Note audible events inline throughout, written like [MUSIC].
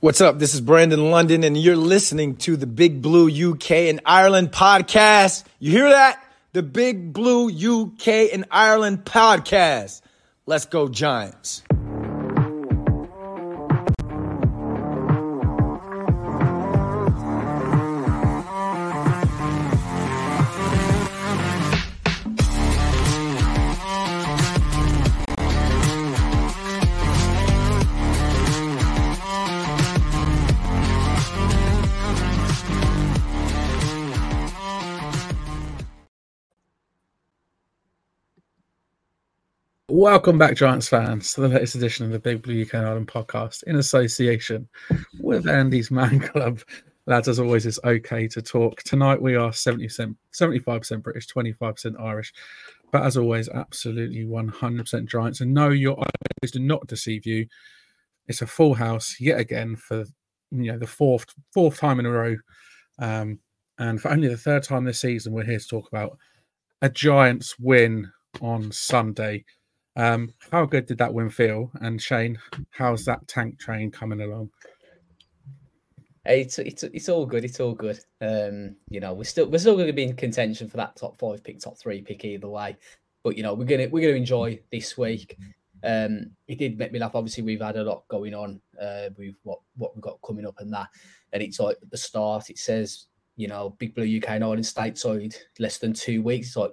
What's up? This is Brandon London, and you're listening to the Big Blue UK and Ireland podcast. You hear that? The Big Blue UK and Ireland podcast. Let's go, Giants. Welcome back, Giants fans, to the latest edition of the Big Blue UK Ireland podcast in association with Andy's Man [LAUGHS] Club. Lads, as always, it's okay to talk. Tonight we are 70%, 75% British, 25% Irish. But as always, absolutely 100% Giants. And no, your eyes do not deceive you. It's a full house yet again for you know the fourth fourth time in a row. Um, and for only the third time this season, we're here to talk about a Giants win on Sunday um, how good did that win feel? And Shane, how's that tank train coming along? It's it's it's all good. It's all good. Um, you know, we're still we're still going to be in contention for that top five pick, top three pick either way. But you know, we're gonna we're gonna enjoy this week. Um, it did make me laugh. Obviously, we've had a lot going on uh, with what what we've got coming up and that. And it's like at the start, it says you know, Big Blue UK and Ireland stateside less than two weeks. It's like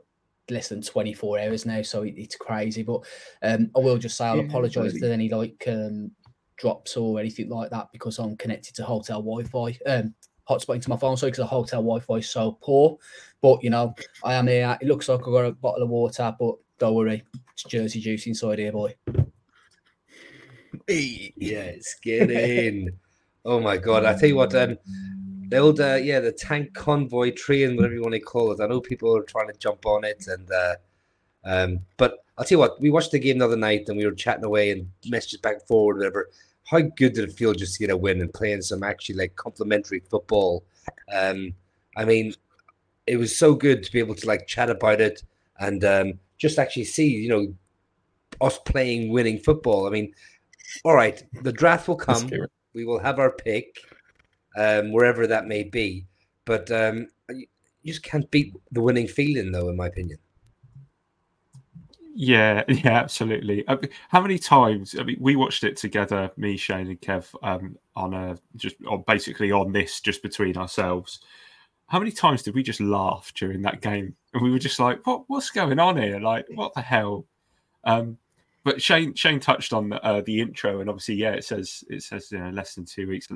less than 24 hours now, so it's crazy. But um, I will just say I'll yeah, apologise if there's any like um, drops or anything like that because I'm connected to hotel Wi-Fi. Um, hotspot into my phone, so because the hotel Wi-Fi is so poor. But you know, I am here. It looks like I've got a bottle of water, but don't worry, it's Jersey juice inside here, boy. Yes, get in. oh my god! I tell you what, um, the old uh, yeah the tank convoy train whatever you want to call it. I know people are trying to jump on it and uh, um, but i'll tell you what we watched the game the other night and we were chatting away and messages back and forward whatever. How good did it feel just to get a win and playing some actually like complimentary football? Um, i mean it was so good to be able to like chat about it and um, just actually see you know us playing winning football. I mean all right the draft will come. we will have our pick um, wherever that may be. But um, you just can't beat the winning feeling, though, in my opinion. Yeah, [LAUGHS] yeah, absolutely. I mean, how many times? I mean, we watched it together, me, Shane, and Kev, um, on a just on basically on this, just between ourselves. How many times did we just laugh during that game? And we were just like, "What? What's going on here? Like, what the hell?" Um, but Shane Shane touched on uh, the intro, and obviously, yeah, it says it says you know, less than two weeks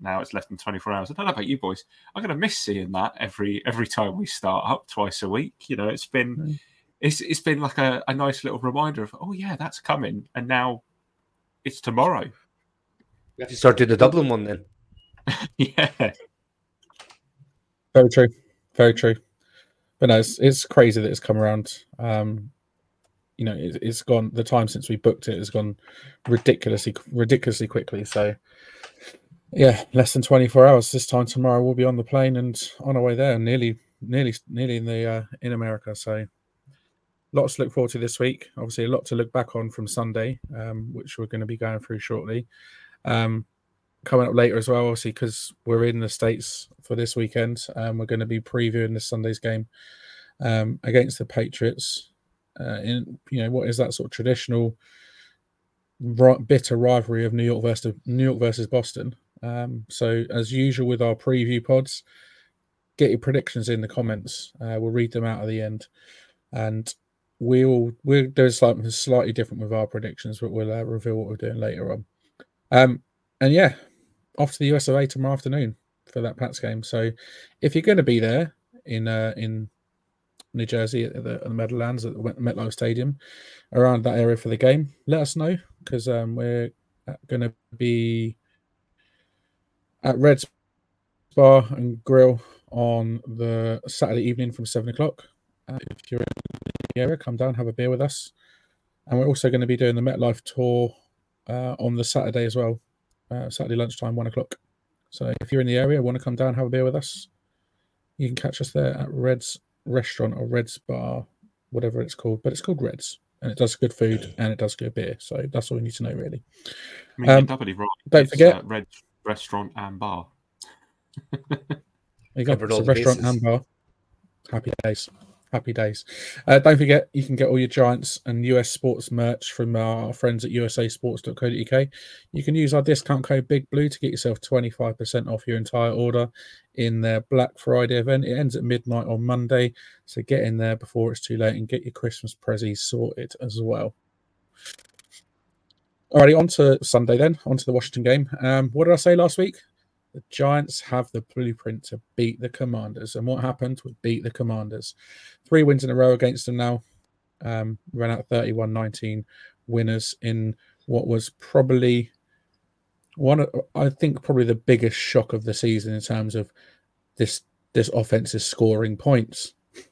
now. It's less than twenty four hours. I don't know about you boys. I'm gonna miss seeing that every every time we start up twice a week. You know, it's been mm. it's it's been like a, a nice little reminder of oh yeah, that's coming, and now it's tomorrow. We have to start doing the Dublin one then. [LAUGHS] yeah. Very true. Very true. But no, it's, it's crazy that it's come around. Um, you know it, has gone the time since we booked it has gone ridiculously ridiculously quickly. So yeah less than 24 hours. This time tomorrow we'll be on the plane and on our way there nearly nearly nearly in the uh, in america. So lots to look forward to this week. Obviously a lot to look back on from sunday um, which we're going to be going through shortly. Um, coming up later as well obviously because we're in the states for this weekend um, we're going to be previewing this sunday's game um, against the patriots uh, in you know what is that sort of traditional bitter rivalry of New York versus New York versus Boston. Um, so as usual with our preview pods, get your predictions in the comments. Uh, we'll read them out at the end, and we'll we'll do something slightly different with our predictions, but we'll uh, reveal what we're doing later on. Um, and yeah, off to the US of A tomorrow afternoon for that Pats game. So if you're going to be there in uh, in New Jersey at the, at the Meadowlands at the MetLife Stadium, around that area for the game, let us know because um, we're going to be at Red's Bar and Grill on the Saturday evening from seven o'clock. Uh, if you're in the area, come down, have a beer with us. And we're also going to be doing the MetLife tour uh, on the Saturday as well, uh, Saturday lunchtime, one o'clock. So if you're in the area, want to come down, have a beer with us, you can catch us there at Red's restaurant or Red's bar, whatever it's called, but it's called Red's and it does good food and it does good beer. So that's all you need to know, really. I mean, um, doubly right. Don't forget, uh, Red restaurant and bar. [LAUGHS] There you go. Covered It's a restaurant bases. and bar. Happy days. Happy days. Uh, don't forget, you can get all your Giants and US sports merch from our friends at usasports.co.uk. You can use our discount code Big Blue to get yourself 25% off your entire order in their Black Friday event. It ends at midnight on Monday. So get in there before it's too late and get your Christmas prezzies sorted as well. Alrighty, on to Sunday then, on to the Washington game. Um, what did I say last week? The Giants have the blueprint to beat the Commanders. And what happened? We beat the Commanders. Three wins in a row against them now. Um, ran out 31 19 winners in what was probably one, I think, probably the biggest shock of the season in terms of this this offense is scoring points. [LAUGHS]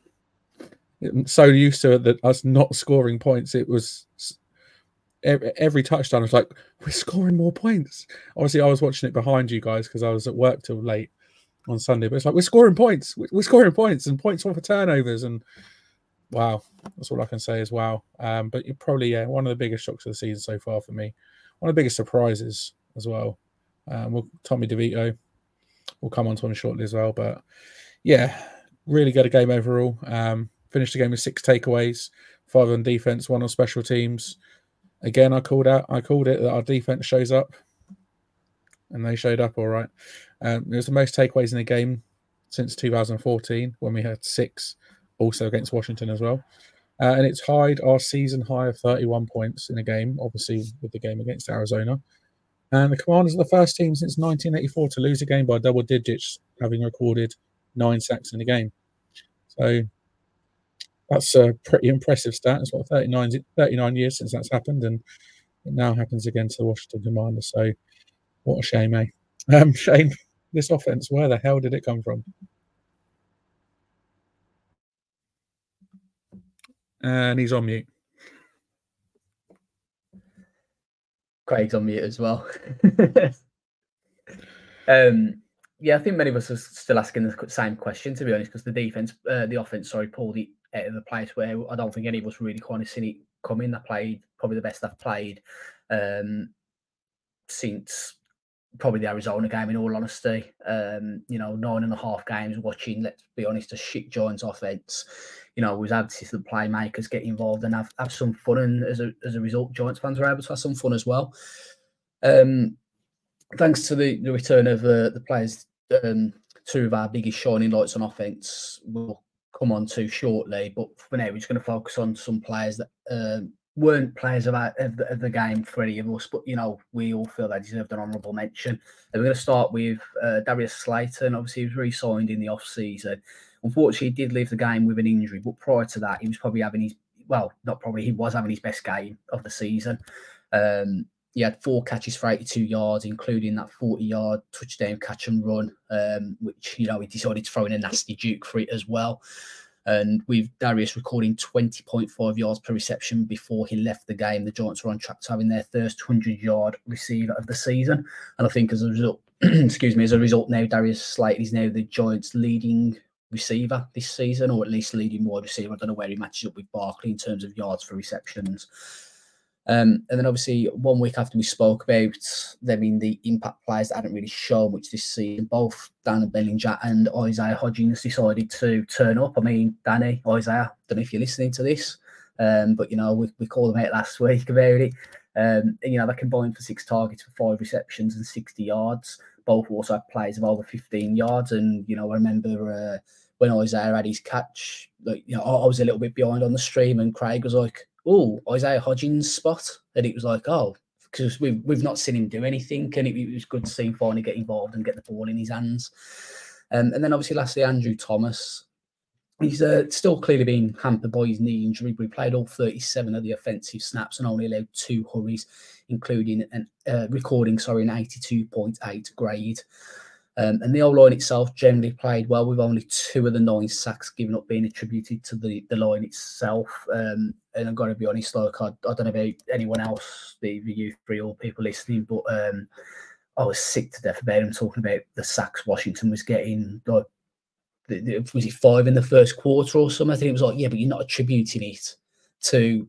So used to that us not scoring points, it was every, every touchdown was like we're scoring more points. Obviously, I was watching it behind you guys because I was at work till late on Sunday, but it's like we're scoring points, We- we're scoring points and points off of turnovers, and wow, that's all I can say is wow. Um, but you're probably yeah one of the biggest shocks of the season so far for me. One of the biggest surprises as well. Um, well, Tommy DeVito, we'll come on to him shortly as well, but yeah, really good a game overall. Um, finished the game with six takeaways, five on defense, one on special teams. Again, I called out, I called it that our defense shows up, and they showed up all right. Um, it was the most takeaways in the game since 2014 when we had six, also against Washington as well. Uh, and it's tied our season high of 31 points in a game, obviously with the game against Arizona. And the Commanders are the first team since 1984 to lose a game by double digits, having recorded nine sacks in the game. So that's a pretty impressive stat. It's what 39, 39 years since that's happened, and it now happens again to the Washington Commanders. So what a shame, eh? Um, [LAUGHS] this offense, where the hell did it come from? And he's on mute. Craig's on mute as well. [LAUGHS] um, yeah, I think many of us are still asking the same question, to be honest, because the defense, uh, the offense, sorry, pulled it out of the place where I don't think any of us really kind of seen it coming. They played probably the best I've played um, since probably the Arizona game, in all honesty. Um, you know, nine and a half games watching, let's be honest, a shit Giants offense. You know, was able to see the playmakers get involved and have, have some fun. And as a, as a result, Giants fans were able to have some fun as well. Um, thanks to the, the return of uh, the players, um, two of our biggest shining lights on offense will come on to shortly. But for now, we're just going to focus on some players that um, weren't players of, our, of, the, of the game for any of us, but you know, we all feel they deserved an honourable mention. And we're going to start with uh, Darius Slayton. Obviously, he was re signed in the off season. Unfortunately, he did leave the game with an injury, but prior to that, he was probably having his well, not probably, he was having his best game of the season. Um, he had four catches for 82 yards, including that 40 yard touchdown catch and run, um, which, you know, he decided to throw in a nasty juke for it as well. And with Darius recording 20.5 yards per reception before he left the game, the Giants were on track to having their first 100 yard receiver of the season. And I think as a result, [CLEARS THROAT] excuse me, as a result, now Darius Slayton is now the Giants' leading receiver this season, or at least leading wide receiver. I don't know where he matches up with Barkley in terms of yards for receptions. Um, and then obviously one week after we spoke about them being the impact players that hadn't really shown much this season, both Dan Bellinger and Isaiah Hodgins decided to turn up. I mean, Danny, Isaiah, don't know if you're listening to this, um, but you know, we, we called them out last [LAUGHS] week about it. Um, and, you know, they combined for six targets for five receptions and 60 yards. Both also had plays of over 15 yards. And, you know, I remember uh, when Isaiah had his catch, like, you know, I, I was a little bit behind on the stream and Craig was like, oh, Isaiah Hodgins spot. And it was like, oh, because we've, we've not seen him do anything. And it, it was good to see him finally get involved and get the ball in his hands. Um, and then obviously, lastly, Andrew Thomas. He's uh, still clearly been hampered by his knee injury, but he played all 37 of the offensive snaps and only allowed two hurries, including an uh, recording, sorry, an 82.8 grade. Um, and the O line itself generally played well, with only two of the nine sacks given up being attributed to the, the line itself. Um, and I've got to be honest, like I, I don't know about anyone else, the, the youth three or people listening, but um, I was sick to death about him talking about the sacks Washington was getting. Like, the, the, was it five in the first quarter or something? I think it was like, yeah, but you're not attributing it to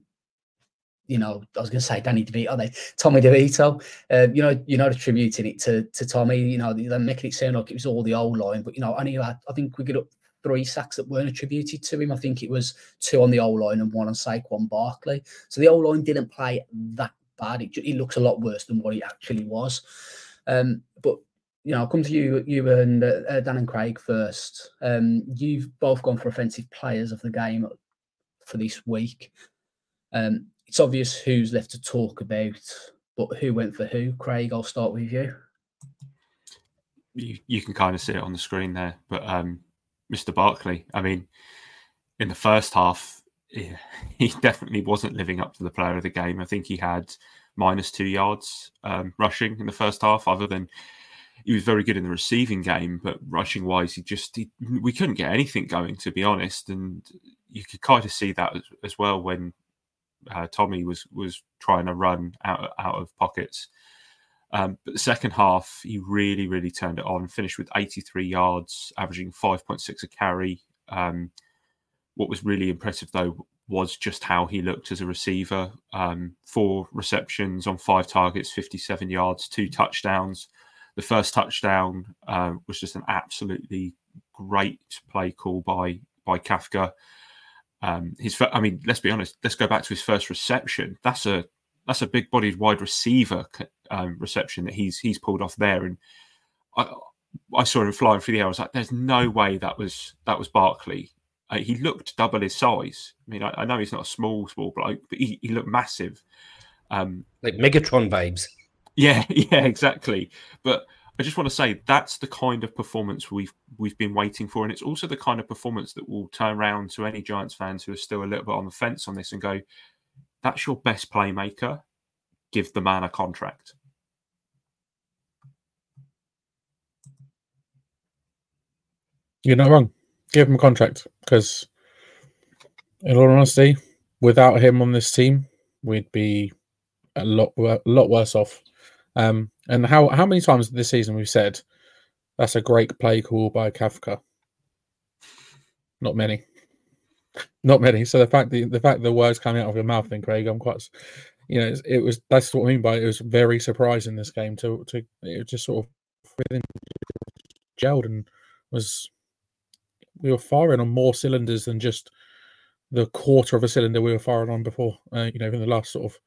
you know, I was going to say Danny DeVito, they Tommy DeVito. Uh, you know, you're not attributing it to to Tommy. You know, they're making it sound like it was all the old line, but you know, only had, I think we get up three sacks that weren't attributed to him. I think it was two on the old line and one on Saquon Barkley. So the old line didn't play that bad. It, it looks a lot worse than what it actually was. Um, but you know, I'll come to you, you and uh, uh, Dan and Craig first. Um, you've both gone for offensive players of the game for this week. Um, it's obvious who's left to talk about, but who went for who? Craig, I'll start with you. You, you can kind of see it on the screen there, but um, Mr. Barkley, I mean, in the first half, [LAUGHS] he definitely wasn't living up to the player of the game. I think he had minus two yards um, rushing in the first half, other than he was very good in the receiving game, but rushing wise, he just he, we couldn't get anything going, to be honest. And you could kind of see that as, as well when uh, Tommy was was trying to run out out of pockets. Um, but the second half, he really, really turned it on. Finished with 83 yards, averaging 5.6 a carry. Um, what was really impressive, though, was just how he looked as a receiver. Um, four receptions on five targets, 57 yards, two touchdowns. The first touchdown uh, was just an absolutely great play call by by Kafka. Um, his, I mean, let's be honest. Let's go back to his first reception. That's a that's a big bodied wide receiver um, reception that he's he's pulled off there. And I I saw him flying through the air. I was like, there's no way that was that was Barkley. Uh, he looked double his size. I mean, I, I, know he's not a small small bloke, but he, he looked massive. Um, like Megatron vibes. Yeah, [LAUGHS] yeah, exactly. But I just want to say that's the kind of performance we've we've been waiting for, and it's also the kind of performance that will turn around to any Giants fans who are still a little bit on the fence on this and go, that's your best playmaker. Give the man a contract. You're not wrong. Give him a contract because, in all honesty, without him on this team, we'd be a lot a lot worse off. Um, and how how many times this season we've said that's a great play call by Kafka? Not many. [LAUGHS] Not many. So the fact that the fact the words coming out of your mouth, then Craig, I'm quite, you know, it was that's what I mean by it, it was very surprising this game to to it just sort of within gelled and was we were firing on more cylinders than just the quarter of a cylinder we were firing on before. Uh, you know, in the last sort of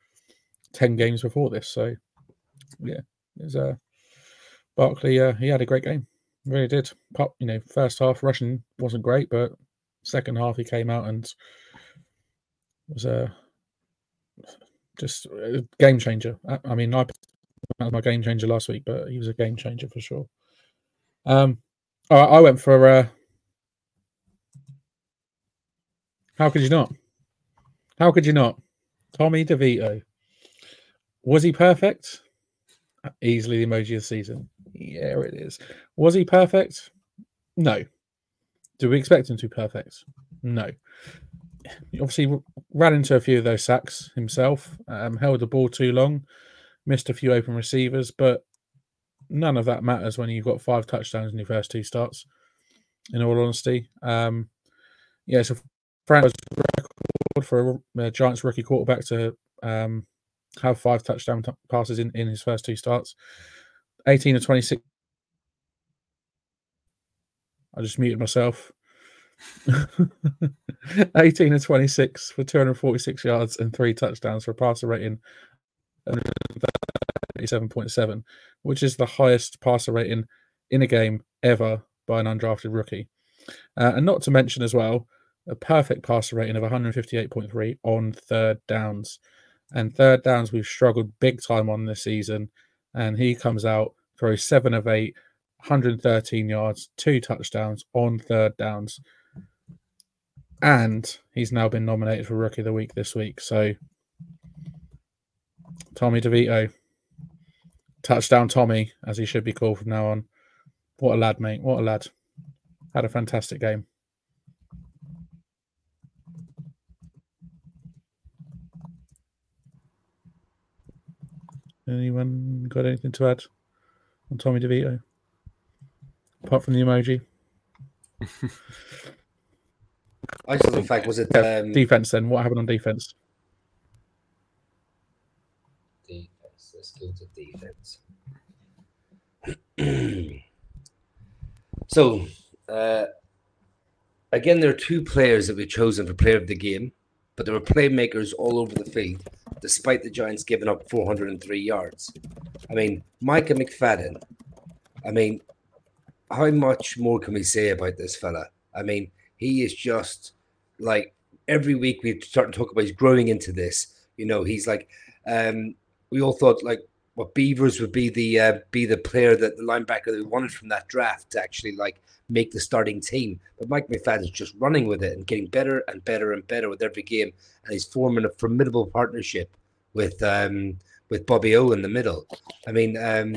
ten games before this. So yeah, was uh Barkley. Uh, he had a great game, really did. Pop, you know, first half rushing wasn't great, but second half he came out and was a just a game changer. I, I mean, I was my game changer last week, but he was a game changer for sure. Um, I, I went for. Uh, how could you not? How could you not? Tommy DeVito. Was he perfect? Easily the emoji of the season. Yeah, it is. Was he perfect? No. Do we expect him to be perfect? No. He obviously ran into a few of those sacks himself, um, held the ball too long, missed a few open receivers, but none of that matters when you've got five touchdowns in your first two starts, in all honesty. Um, yeah, so Franco's record for a, a Giants rookie quarterback to um, have five touchdown t- passes in, in his first two starts. 18 to 26 I just muted myself. [LAUGHS] 18 and 26 for 246 yards and three touchdowns for a passer rating of 37.7, which is the highest passer rating in a game ever by an undrafted rookie. Uh, and not to mention as well, a perfect passer rating of 158.3 on third downs. And third downs we've struggled big time on this season. And he comes out, throws seven of eight 113 yards, two touchdowns on third downs. And he's now been nominated for Rookie of the Week this week. So, Tommy DeVito, touchdown Tommy, as he should be called from now on. What a lad, mate. What a lad. Had a fantastic game. Anyone got anything to add on Tommy DeVito? apart from the emoji. [LAUGHS] I just the fact was it um, defense. Then what happened on defense? defense? Let's go to defense. [CLEARS THROAT] so, uh, again, there are two players that we've chosen for player of the game, but there were playmakers all over the field, despite the Giants giving up 403 yards. I mean, Micah McFadden. I mean, how much more can we say about this fella? I mean, he is just like every week we start to talk about he's growing into this. You know, he's like um, we all thought like what Beavers would be the uh, be the player that the linebacker that we wanted from that draft to actually like make the starting team. But Mike McFadden is just running with it and getting better and better and better with every game, and he's forming a formidable partnership with um, with Bobby O in the middle. I mean, um,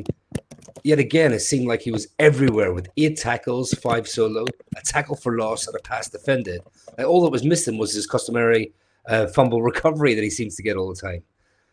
yet again, it seemed like he was everywhere with eight tackles, five solo, a tackle for loss, and a pass defended. All that was missing was his customary uh, fumble [LAUGHS] recovery that he seems to get all the time.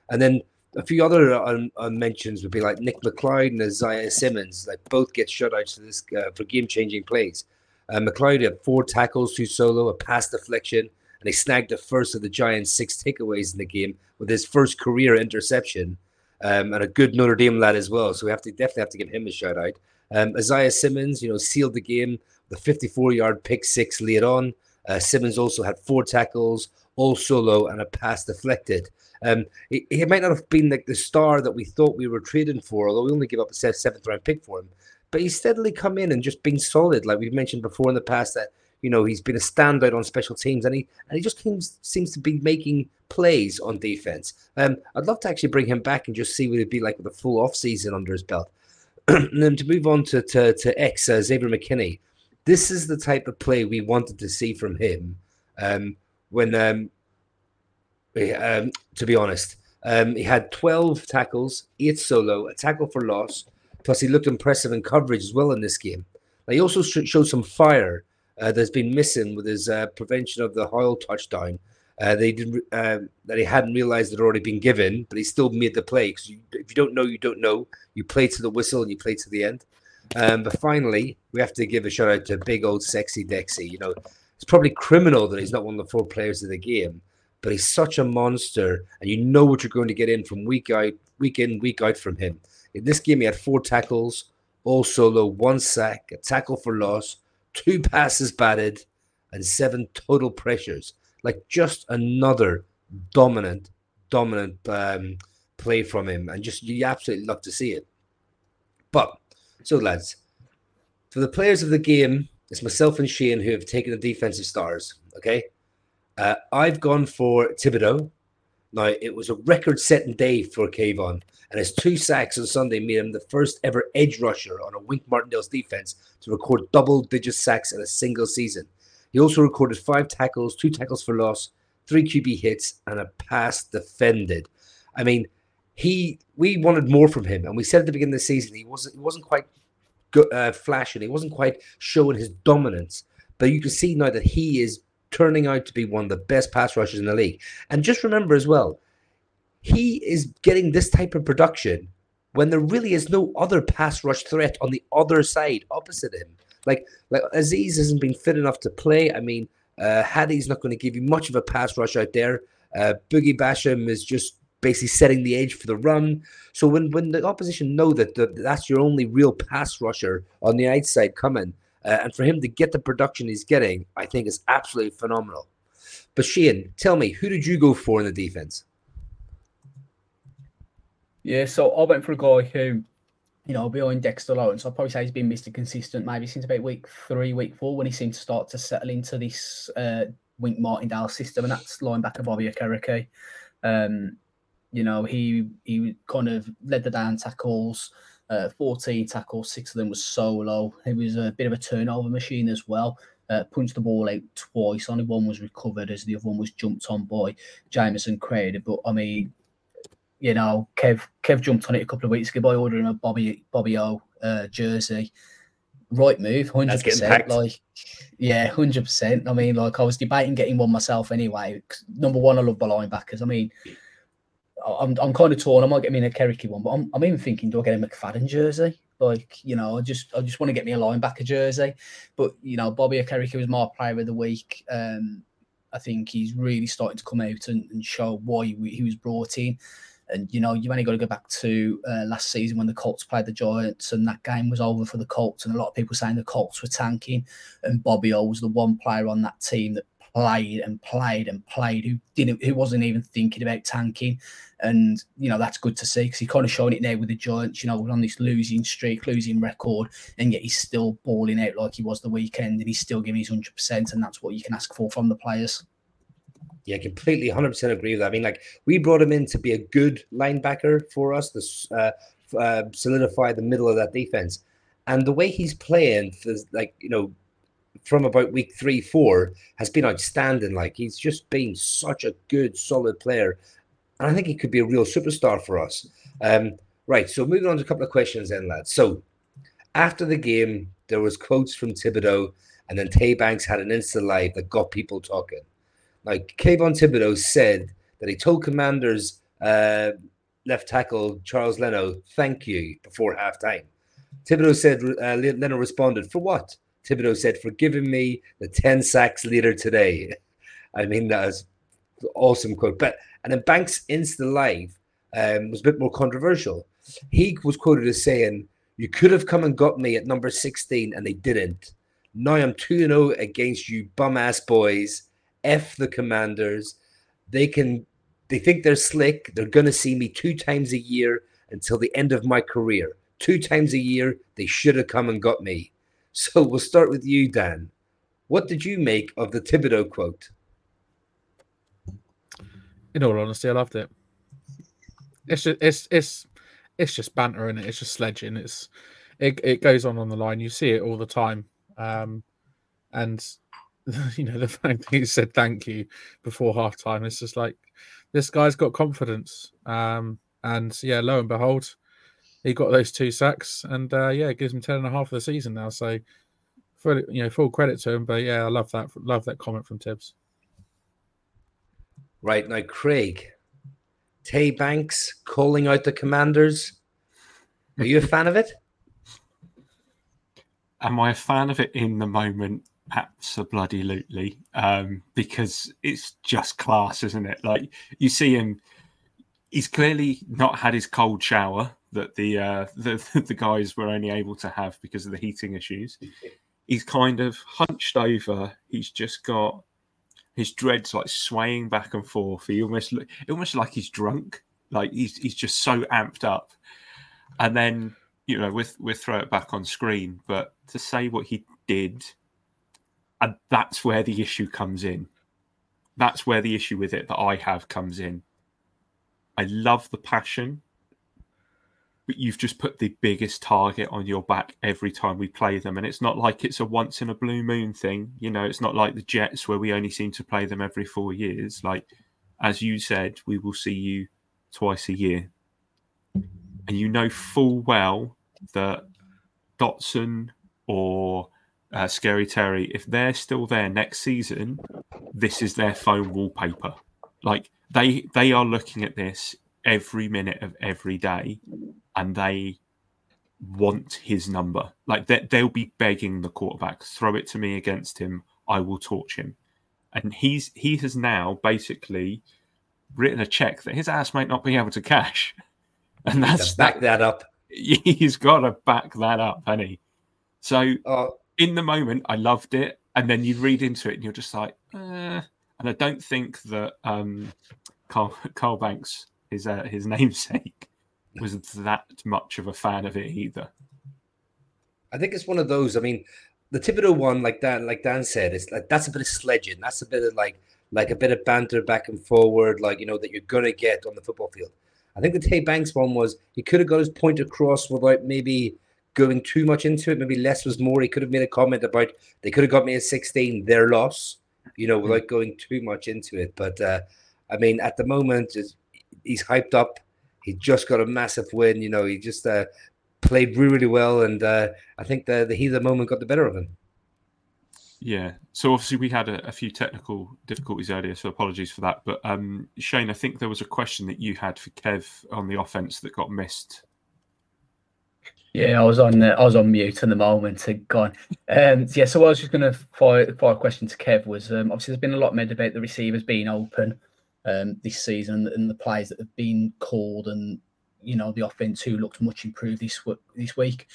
And then a few other un- mentions would be like Nick McCloud and Isaiah Simmons, like both get shutouts for this uh, for game changing plays. Uh, McCloud had four tackles, two solo, a pass deflection, and he snagged the first of the Giants' six takeaways in the game with his first career interception, um, and a good Notre Dame lad as well. So we have to definitely have to give him a shout out. Um, Isaiah Simmons, you know, sealed the game with a 54 yard pick six late on. Uh, Simmons also had four tackles, all solo, and a pass deflected. Um, he, he, might not have been like the star that we thought we were trading for, although we only give up a seventh round pick for him. But he's steadily come in and just been solid, like we've mentioned before in the past. That you know he's been a standout on special teams, and he and he just seems seems to be making plays on defense. Um, I'd love to actually bring him back and just see what it'd be like with a full off season under his belt. [CLEARS THROAT] and then to move on to to, to X uh, Xavier McKinney, this is the type of play we wanted to see from him. Um, when um, um, to be honest. Um, he had 12 tackles, eight solo, a tackle for loss. Plus, he looked impressive in coverage as well in this game. Now, he also sh- showed some fire uh, that's been missing with his uh, prevention of the Hoyle touchdown. Uh, they didn't uh, that he hadn't realized had already been given, but he still made the play. Because if you don't know, you don't know. You play to the whistle and you play to the end. Um, but finally, we have to give a shout out to big old sexy Dexy. You know, it's probably criminal that he's not one of the four players of the game but he's such a monster, and you know what you're going to get in from week out, week in, week out from him. In this game, he had four tackles, all solo, one sack, a tackle for loss, two [LAUGHS] passes batted, and seven total pressures. Like just another dominant, dominant um, play from him, and just you absolutely love to see it. But so, lads, for the players of the game, it's myself and Shane who have taken the defensive stars. Okay, uh, I've gone for Thibodeaux. Now, it was a record setting day for Kayvon, and his two sacks on Sunday made him the first ever edge rusher on a Wink Martindale's defense to record double digit sacks in a single season. He also recorded five tackles, two tackles for loss, three QB hits, and a pass defended. I mean, he we wanted more from him, and we said at the beginning of the season he wasn't he wasn't quite go, uh, flashing, he wasn't quite showing his dominance. But you can see now that he is turning out to be one of the best pass rushers in the league. And just remember as well, he is getting this type of production when there really is no other pass rush threat on the other side opposite him. Like like Azeez hasn't been fit enough to play. I mean, uh, not going to give you much of a pass rush out there. Uh, Boogie Basham is just basically setting the edge for the run. So when when the opposition know that the, that's your only real pass rusher on the outside coming, uh, and for him to get the production he's getting, I think is absolutely phenomenal. But Shane, tell me, who did you go for in the defense? Yeah, so I went for a guy who, you know, behind Dexter Lawrence, I'll probably say he's been Mr. Consistent maybe since about week three, week four, when he seemed to start to settle into this uh, Wink Martindale system, and that's linebacker Bobby Okereke. Um, you know, he he kind of led the down tackles, uh, 14 tackles, six of them was solo. He was a bit of a turnover machine as well. Uh, punched the ball out twice. Only one was recovered as the other one was jumped on by Jamison Crowder. But I mean, you know, Kev Kev jumped on it a couple of weeks ago by ordering a Bobby Bobby O uh, jersey. Right move, hundred percent. Like, yeah, hundred percent. I mean, like I was debating getting one myself anyway. Number one, I love the linebackers. I mean, I'm, I'm kind of torn. I might get me a Kerricky one, but I'm, I'm even thinking, do I get a McFadden jersey? Like, you know, I just I just want to get me a linebacker jersey. But you know, Bobby Okereke was my player of the week. Um, I think he's really starting to come out and, and show why he, he was brought in. And you know, you only got to go back to uh, last season when the Colts played the Giants, and that game was over for the Colts. And a lot of people saying the Colts were tanking, and Bobby O was the one player on that team that played and played and played who didn't who wasn't even thinking about tanking and you know that's good to see because he kind of showing it now with the giants you know on this losing streak losing record and yet he's still balling out like he was the weekend and he's still giving his 100% and that's what you can ask for from the players yeah, completely, hundred percent agree with that. I mean, like we brought him in to be a good linebacker for us, to uh, uh, solidify the middle of that defense, and the way he's playing, like you know, from about week three, four, has been outstanding. Like he's just been such a good, solid player, and I think he could be a real superstar for us. Um, right. So moving on to a couple of questions, then, lads. So after the game, there was quotes from Thibodeaux, and then Tay Banks had an Insta live that got people talking. Like Kayvon Thibodeaux said that he told Commanders uh, left tackle Charles Leno, "Thank you" before halftime. Thibodeaux said uh, Leno responded, "For what?" Thibodeaux said, "For giving me the ten sacks leader today." [LAUGHS] I mean, that was awesome quote. But and then Banks Insta Live um, was a bit more controversial. He was quoted as saying, "You could have come and got me at number sixteen, and they didn't. Now I'm two and zero oh against you bum ass boys." F the commanders. They can they think they're slick. They're gonna see me two times a year until the end of my career. Two times a year, they should have come and got me. So we'll start with you, Dan. What did you make of the Thibodeaux quote? In all honesty, I loved it. It's just it's it's it's just banter and it? it's just sledging. It's it it goes on on the line. You see it all the time, um, and [LAUGHS] you know, the fact that he said thank you before halftime, it's just like this guy's got confidence. Um, and yeah, lo and behold, he got those two sacks, and uh, yeah, it gives him ten and a half of the season now. So, full, you know, full credit to him. But yeah, I love that. Love that comment from Tibbs. Right now, Craig, Tay Banks calling out the Commanders. Are you a fan of it? [LAUGHS] Am I a fan of it in the moment? Absolutely, um, because it's just class, isn't it? Like you see him, he's clearly not had his cold shower that the uh, [LAUGHS] the the guys were only able to have because of the heating issues. He's kind of hunched over. He's just got his dreads like swaying back and forth. He almost look, almost like he's drunk. Like he's he's just so amped up. And then you know, with we throw it back on screen, but to say what he did and that's where the issue comes in. That's where the issue with it that I have comes in. I love the passion, you've just put the biggest target on your back every time we play them. And it's not like it's a once in a blue moon thing. You know, it's not like the Jets where we only seem to play them every four years. Like, as you said, we will see you twice a year. And you know full well that Dotson or uh, Scary Terry, if they're still there next season, this is their phone wallpaper. Like they they are looking at this every minute of every day, and they want his number. Like they, they'll be begging the quarterback, throw it to me against him. I will torch him. And he's he has now basically written a check that his ass might not be able to cash. [LAUGHS] And that's back that up. [LAUGHS] He's got to back that up, honey. So uh, in the moment, I loved it, and then you read into it, and you're just like, eh. and I don't think that um, Carl, Carl Banks, his uh, his [LAUGHS] namesake, was that much of a fan of it either. I think it's one of those. I mean, the Thibodeaux one, like Dan, like Dan said, it's like that's a bit of sledging. That's a bit of like like a bit of banter back and forward, like you know that you're gonna get on the football field. I think the Tay Banks one was he could have got his point across without maybe going too much into it. Maybe less was more. He could have made a comment about they could have got me a 16, their loss, you know, without mm. going too much into it. But uh, I mean, at the moment, he's hyped up. He just got a massive win. You know, he just uh, played really, really well, and uh, I think the the heat of the moment got the better of him. Yeah. So obviously we had a, a, few technical difficulties earlier, so apologies for that. But um, Shane, I think there was a question that you had for Kev on the offense that got missed yeah, I was on uh, I was on mute in the moment and gone. Um, yeah, so I was just going to fire, fire a question to Kev. Was um, obviously there's been a lot made about the receivers being open, um, this season and the players that have been called and you know the offense who looked much improved this this week.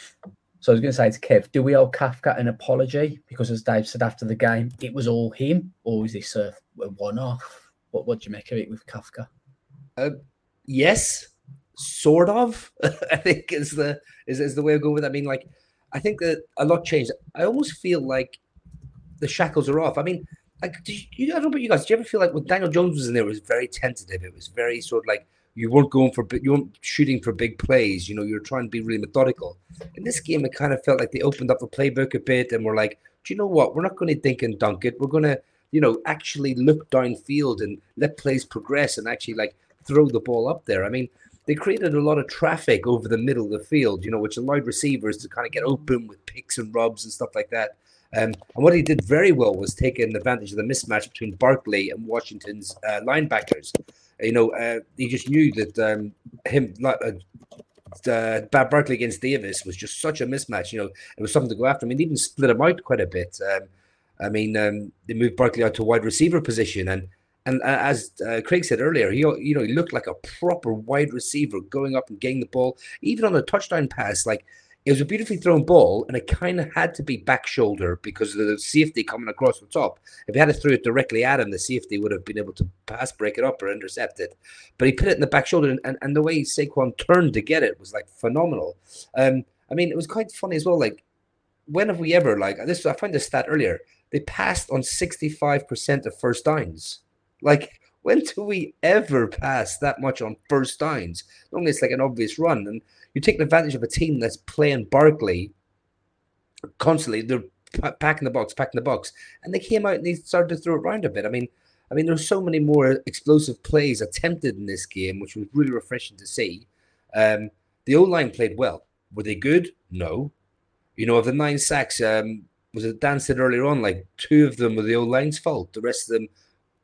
So I was going to say to Kev, do we owe Kafka an apology because, as Dave said after the game, it was all him, or is this a, one-off? What what do you make of it with Kafka? Uh, yes, sort of. [LAUGHS] I think is the is, is the way I go with. It. I mean, like I think that a lot changed. I almost feel like the shackles are off. I mean, like you, I don't know about you guys. Do you ever feel like when Daniel Jones was in there, it was very tentative. It was very sort of like you weren't going for you weren't shooting for big plays. You know, you're trying to be really methodical. In this game, it kind of felt like they opened up the playbook a bit and were like, do you know what? We're not going to dink and dunk it. We're going to, you know, actually look downfield and let plays progress and actually like throw the ball up there. I mean, they created a lot of traffic over the middle of the field, you know, which allowed receivers to kind of get open with picks and rubs and stuff like that. Um, and what he did very well was taking advantage of the mismatch between Barkley and Washington's uh, linebackers. You know, uh, he just knew that um, him, uh, uh, Barkley against Davis was just such a mismatch. You know, it was something to go after. I mean, even split him out quite a bit. Um, I mean, um, they moved Barkley out to wide receiver position, and and uh, as uh, Craig said earlier, he you know he looked like a proper wide receiver going up and getting the ball, even on a touchdown pass. Like it was a beautifully thrown ball, and it kind of had to be back shoulder because of the safety coming across the top. If he had to throw it directly at him, the safety would have been able to pass break it up or intercept it. But he put it in the back shoulder, and, and, and the way Saquon turned to get it was like phenomenal. Um, I mean, it was quite funny as well. Like, when have we ever like this? I found this stat earlier. They passed on sixty five percent of first downs. Like, when do we ever pass that much on first downs? Normally, it's like an obvious run, and you're taking advantage of a team that's playing Barkley constantly. They're packing the box, packing the box, and they came out and they started to throw it around a bit. I mean, I mean, there's so many more explosive plays attempted in this game, which was really refreshing to see. Um, the O line played well. Were they good? No. You know, of the nine sacks, um, was it Dan said earlier on, like two of them were the O line's fault. The rest of them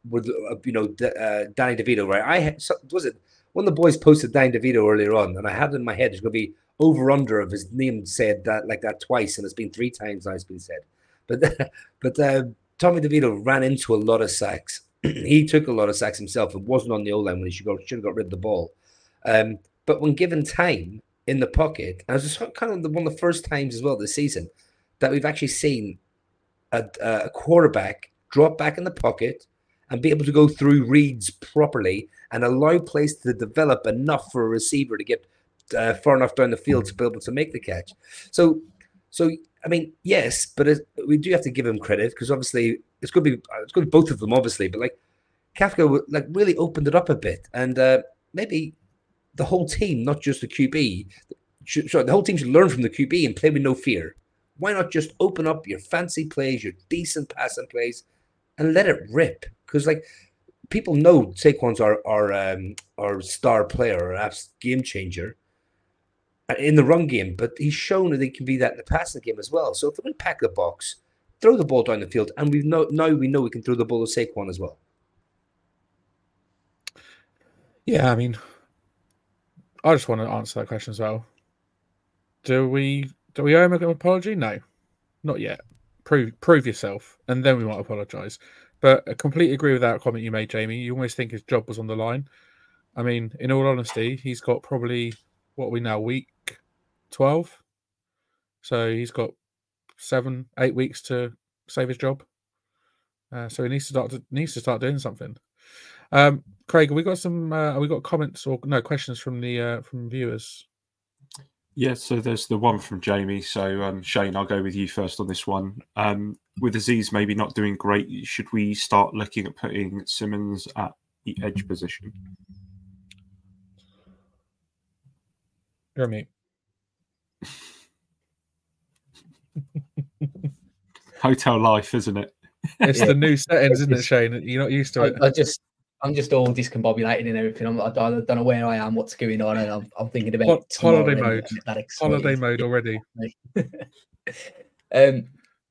were, uh, you know, uh, Danny DeVito, right? I had, was it one of the boys posted Danny DeVito earlier on, and I had it in my head it's going to be over under of his name said that like that twice, and it's been three times now it's been said. But [LAUGHS] but uh, Tommy DeVito ran into a lot of sacks. [CLEARS THROAT] he took a lot of sacks himself and wasn't on the O line when he should, go, should have got rid of the ball. Um, but when given time in the pocket, and it was kind of the, one of the first times as well this season that we've actually seen a, a quarterback drop back in the pocket and be able to go through reads properly and allow plays to develop enough for a receiver to get uh, far enough down the field to be able to make the catch. So, so I mean, yes, but it, we do have to give him credit because obviously it's going to be it's going to be both of them, obviously. But like Kafka, like really opened it up a bit, and uh, maybe the whole team, not just the QB, should, sorry, the whole team should learn from the QB and play with no fear. Why not just open up your fancy plays, your decent passing plays, and let it rip? Because like people know Saquon's our our um, our star player, our game changer uh, in the run game, but he's shown that he can be that in the passing game as well. So if we're pack the box, throw the ball down the field, and we know now we know we can throw the ball to Saquon as well. Yeah, I mean, I just want to answer that question as well. Do we do we owe him an apology? No, not yet. Prove prove yourself, and then we might apologise. But I completely agree with that comment you made, Jamie. You almost think his job was on the line. I mean, in all honesty, he's got probably what we now week twelve, so he's got seven, eight weeks to save his job. Uh, so he needs to start to, needs to start doing something. Um, Craig, we got some. Uh, we got comments or no questions from the uh, from viewers. Yeah, so there's the one from Jamie. So um, Shane, I'll go with you first on this one. Um, with Azeez maybe not doing great, should we start looking at putting Simmons at the edge position? You're me. [LAUGHS] Hotel life, isn't it? It's the new settings, isn't it, Shane? You're not used to it. I, I just I'm just all discombobulated and everything. I'm, I don't, know where I am, what's going on, and I'm, I'm thinking about holiday mode. Holiday mode already. [LAUGHS] um,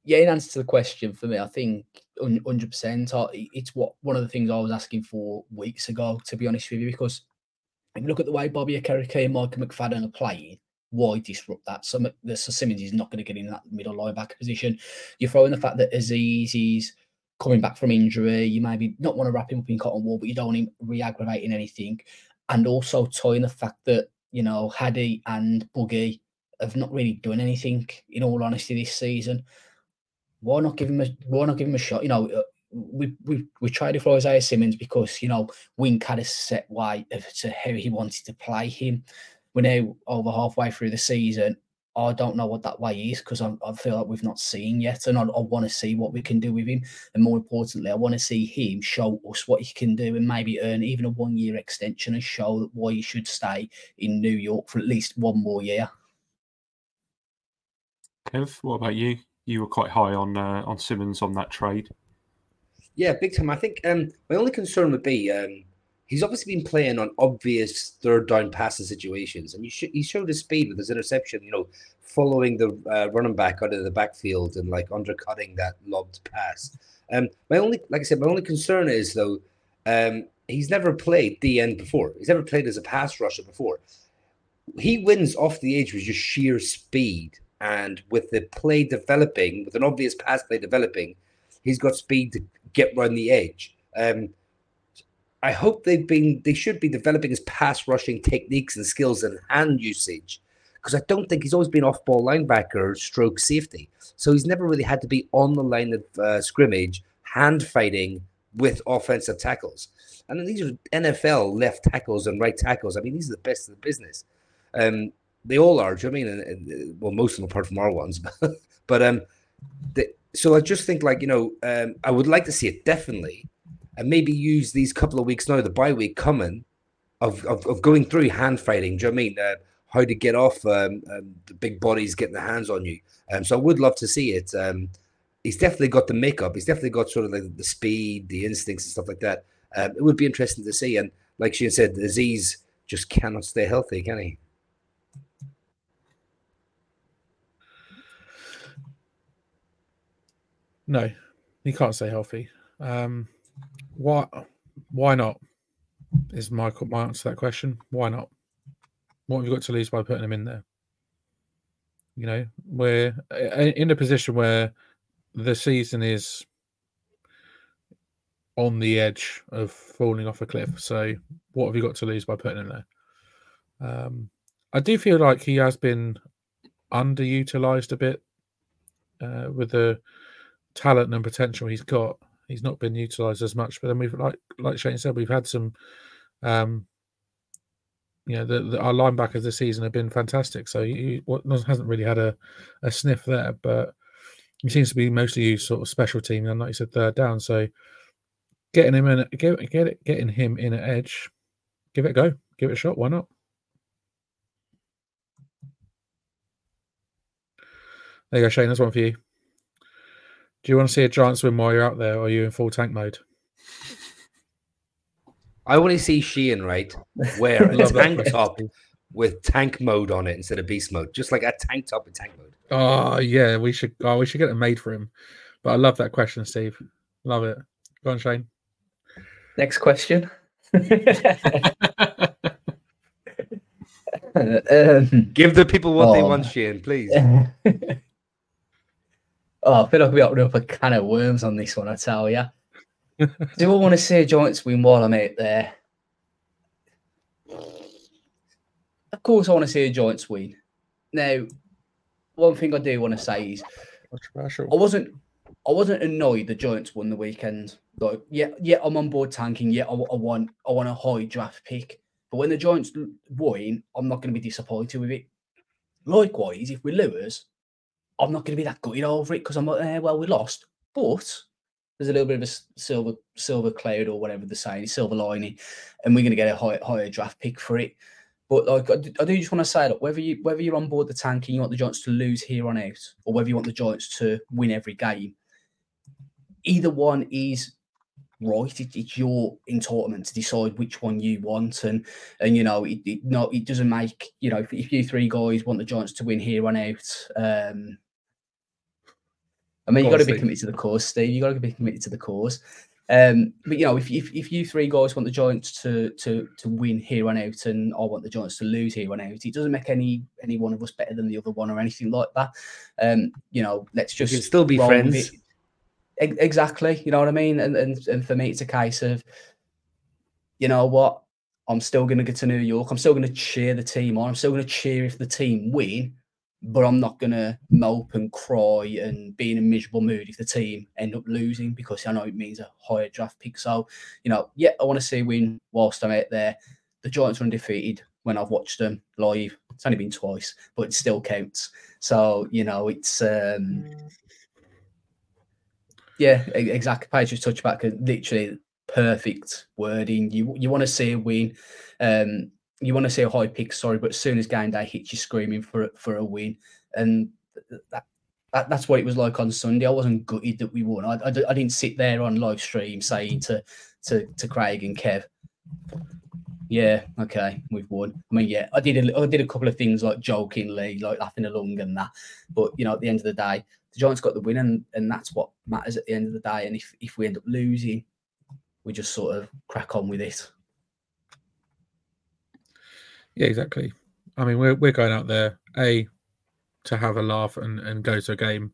yeah, in answer to the question for me, I think 100. percent It's what one of the things I was asking for weeks ago. To be honest with you, because if you look at the way Bobby Okereke and Michael McFadden are playing, why disrupt that? Some the so Simmons is not going to get in that middle linebacker position. You throw in the fact that Azeez is coming back from injury. You maybe not want to wrap him up in cotton wool, but you don't want him re-aggravating anything. And also toying the fact that you know Hadi and Boogie have not really done anything. In all honesty, this season, why not give him a why not give him a shot? You know, uh, we we we it for Isaiah Simmons because you know Wink had a set way of to how he wanted to play him. We're now over halfway through the season. I don't know what that way is because I, I feel like we've not seen yet, and I, I want to see what we can do with him. And more importantly, I want to see him show us what he can do, and maybe earn even a one-year extension and show why he should stay in New York for at least one more year. Kev, what about you? You were quite high on uh, on Simmons on that trade. Yeah, big time. I think um, my only concern would be um, he's obviously been playing on obvious third down passing situations, and sh- he showed his speed with his interception. You know, following the uh, running back out of the backfield and like undercutting that lobbed pass. Um, my only, like I said, my only concern is though, um, he's never played DN before. He's never played as a pass rusher before. He wins off the edge with just sheer speed, and with the play developing, with an obvious pass play developing, he's got speed to get around the edge. Um, I hope they've been they should be developing his pass rushing techniques and skills and hand usage because I don't think he's always been off ball linebacker stroke safety. So he's never really had to be on the line of uh, scrimmage hand fighting with offensive tackles. And these are NFL left tackles and right tackles. I mean, these are the best in the business. Um, they all are. Do you know I mean? And, and, well, most of them apart from our ones, [LAUGHS] but um, the, so I just think like you know, um, I would like to see it definitely and maybe use these couple of weeks now, the bye week coming, of, of, of going through hand fighting. Do you know I mean? Uh, how to get off um, um, the big bodies getting their hands on you. Um, so I would love to see it. Um, he's definitely got the makeup. He's definitely got sort of like the speed, the instincts, and stuff like that. Um, it would be interesting to see. And like she said, the Azeez just cannot stay healthy, can he? No, he can't stay healthy. Um, why? Why not? Is my my answer to that question? Why not? What have you got to lose by putting him in there? You know, we're in a position where the season is on the edge of falling off a cliff. So, what have you got to lose by putting him there? Um, I do feel like he has been underutilized a bit uh, with the talent and potential he's got he's not been utilised as much. But then we've like like Shane said, we've had some um you know, the, the, our linebackers this season have been fantastic. So he, he hasn't really had a, a sniff there, but he seems to be mostly used sort of special team and like you said, third down. So getting him in, get, get it, getting him in at edge, give it a go, give it a shot. Why not? There you go, Shane. That's one for you. Do you want to see a giant swim while you're out there, or are you in full tank mode? I want to see Sheehan right wear [LAUGHS] a tank top with tank mode on it instead of beast mode, just like a tank top in tank mode. Oh yeah, we should. Oh, we should get it made for him. But I love that question, Steve. Love it. Go on, Shane. Next question. [LAUGHS] [LAUGHS] um, Give the people what oh, they want, Shane, please. Oh, I feel like we opened up a can of worms on this one, I tell you. Do I want to see a Giants win while I'm out there? Of course, I want to see a Giants win. Now, one thing I do want to say is I wasn't I wasn't annoyed the Giants won the weekend. Like, yeah, yeah, I'm on board tanking. Yeah, I, I want I want a high draft pick. But when the Giants win, I'm not going to be disappointed with it. Likewise, if we lose, I'm not going to be that gutted over it because I'm like, eh, well, we lost, but there's a little bit of a silver silver cloud or whatever they're saying, silver lining, and we're going to get a high, higher draft pick for it. But like, I do, just want to say that whether you whether you're on board the tank and you want the Giants to lose here on out, or whether you want the Giants to win every game, either one is right. It, it's your entitlement to decide which one you want, and and you know it, it it doesn't make you know if, if, you three guys want the Giants to win here on out, um, I mean, you got to be committed to the cause, Steve. You got to be committed to the cause. Um, but you know, if, if if you three guys want the Giants to to to win here on out, and I want the Giants to lose here on out, it doesn't make any any one of us better than the other one or anything like that. Um, you know, let's just still be friends. exactly. You know what I mean? And, and and for me, it's a case of, you know what? I'm still going to get to New York. I'm still going to cheer the team on. I'm still going to cheer if the team win, but I'm not going to mope and cry and be in a miserable mood if the team end up losing because I know it means a higher draft pick. So, you know, yeah, I want to see win whilst I'm out there. The Giants are undefeated when I've watched them live. It's only been twice, but it still counts. So, you know, it's um yeah, exactly. Patriots touchback, literally perfect wording. You you want to see a win, um, you want to see a high pick. Sorry, but as soon as game day hits, you're screaming for for a win, and that, that that's what it was like on Sunday. I wasn't gutted that we won. I, I, I didn't sit there on live stream saying to to to Craig and Kev, yeah, okay, we've won. I mean, yeah, I did a, I did a couple of things like jokingly, like laughing along and that, but you know, at the end of the day, the Giants got the win, and and that's what matters at the end of the day. And if if we end up losing, we just sort of crack on with it. Yeah, exactly. I mean, we're we're going out there a to have a laugh and and go to a game,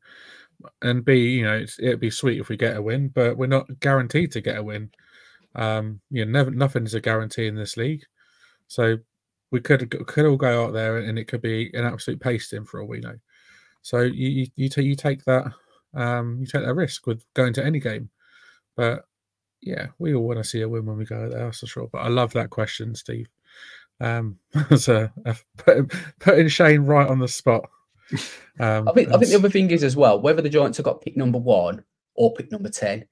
and b you know it'd be sweet if we get a win, but we're not guaranteed to get a win. Um, you know, never nothing is a guarantee in this league, so we could could all go out there and it could be an absolute pasting for all we know. So you you, you take you take that um, you take that risk with going to any game, but yeah, we all want to see a win when we go out there, that's for sure. But I love that question, Steve. Um, [LAUGHS] so putting, putting Shane right on the spot. Um, I think I think the other thing is as well whether the Giants have got pick number one or pick number ten.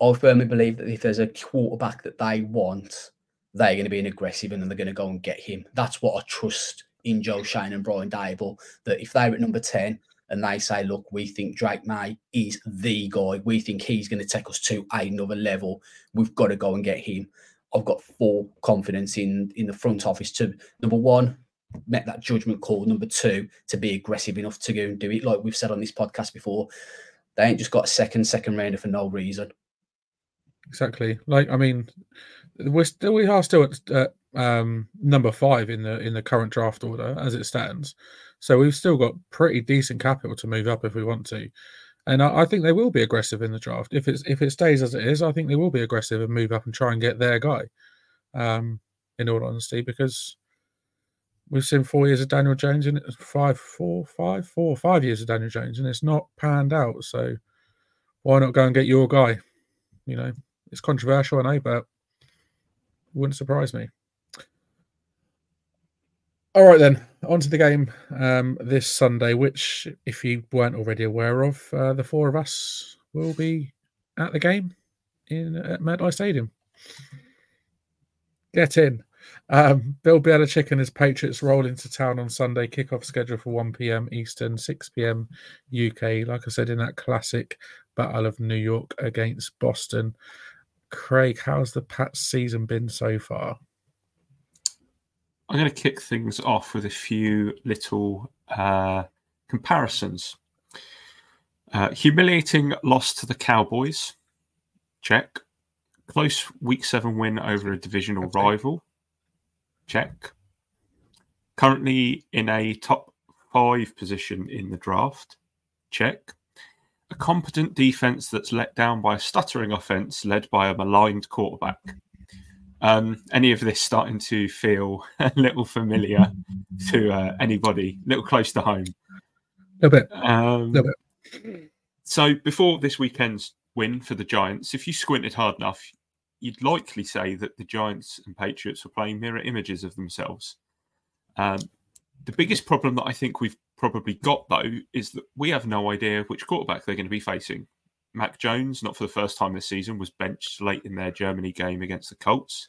I firmly believe that if there's a quarterback that they want, they're going to be an aggressive and then they're going to go and get him. That's what I trust in Joe Schoen and Brian Daboll. That if they're at number 10 and they say, look, we think Drake Maye is the guy, we think he's going to take us to another level, we've got to go and get him. I've got full confidence in in the front office to number one, make that judgment call. Number two, to be aggressive enough to go and do it. Like we've said on this podcast before, they ain't just got a second, second rounder for no reason. Exactly. Like I mean, we're still we are still at um, number five in the in the current draft order as it stands. So we've still got pretty decent capital to move up if we want to, and I, I, think they will be aggressive in the draft if it's if it stays as it is. I think they will be aggressive and move up and try and get their guy. Um, in all honesty, because we've seen four years of Daniel Jones and five, four, five, four, five years of Daniel Jones, and it's not panned out. So why not go and get your guy? You know, it's controversial, I know, but wouldn't surprise me. All right, then on to the game um, this Sunday, which, if you weren't already aware of, uh, the four of us will be at the game in at MetLife Stadium. Get in. Um, Bill Belichick and his Patriots roll into town on Sunday. Kickoff scheduled for 1 p.m. Eastern, 6 p.m. UK. Like I said, in that classic Battle of New York against Boston. Craig, how's the Pats season been so far? I'm going to kick things off with a few little uh, comparisons. Uh, humiliating loss to the Cowboys. Check. Close week seven win over a divisional okay. rival. Check. Currently in a top five position in the draft. Check a competent defense that's let down by a stuttering offense led by a maligned quarterback. Um, any of this starting to feel [LAUGHS] a little familiar to uh, anybody, a little close to home? A little bit. Um, a bit. So before this weekend's win for the Giants, if you squinted hard enough, you'd likely say that the Giants and Patriots were playing mirror images of themselves. Um, the biggest problem that I think we've probably got though is that we have no idea which quarterback they're going to be facing. Mac Jones, not for the first time this season, was benched late in their Germany game against the Colts.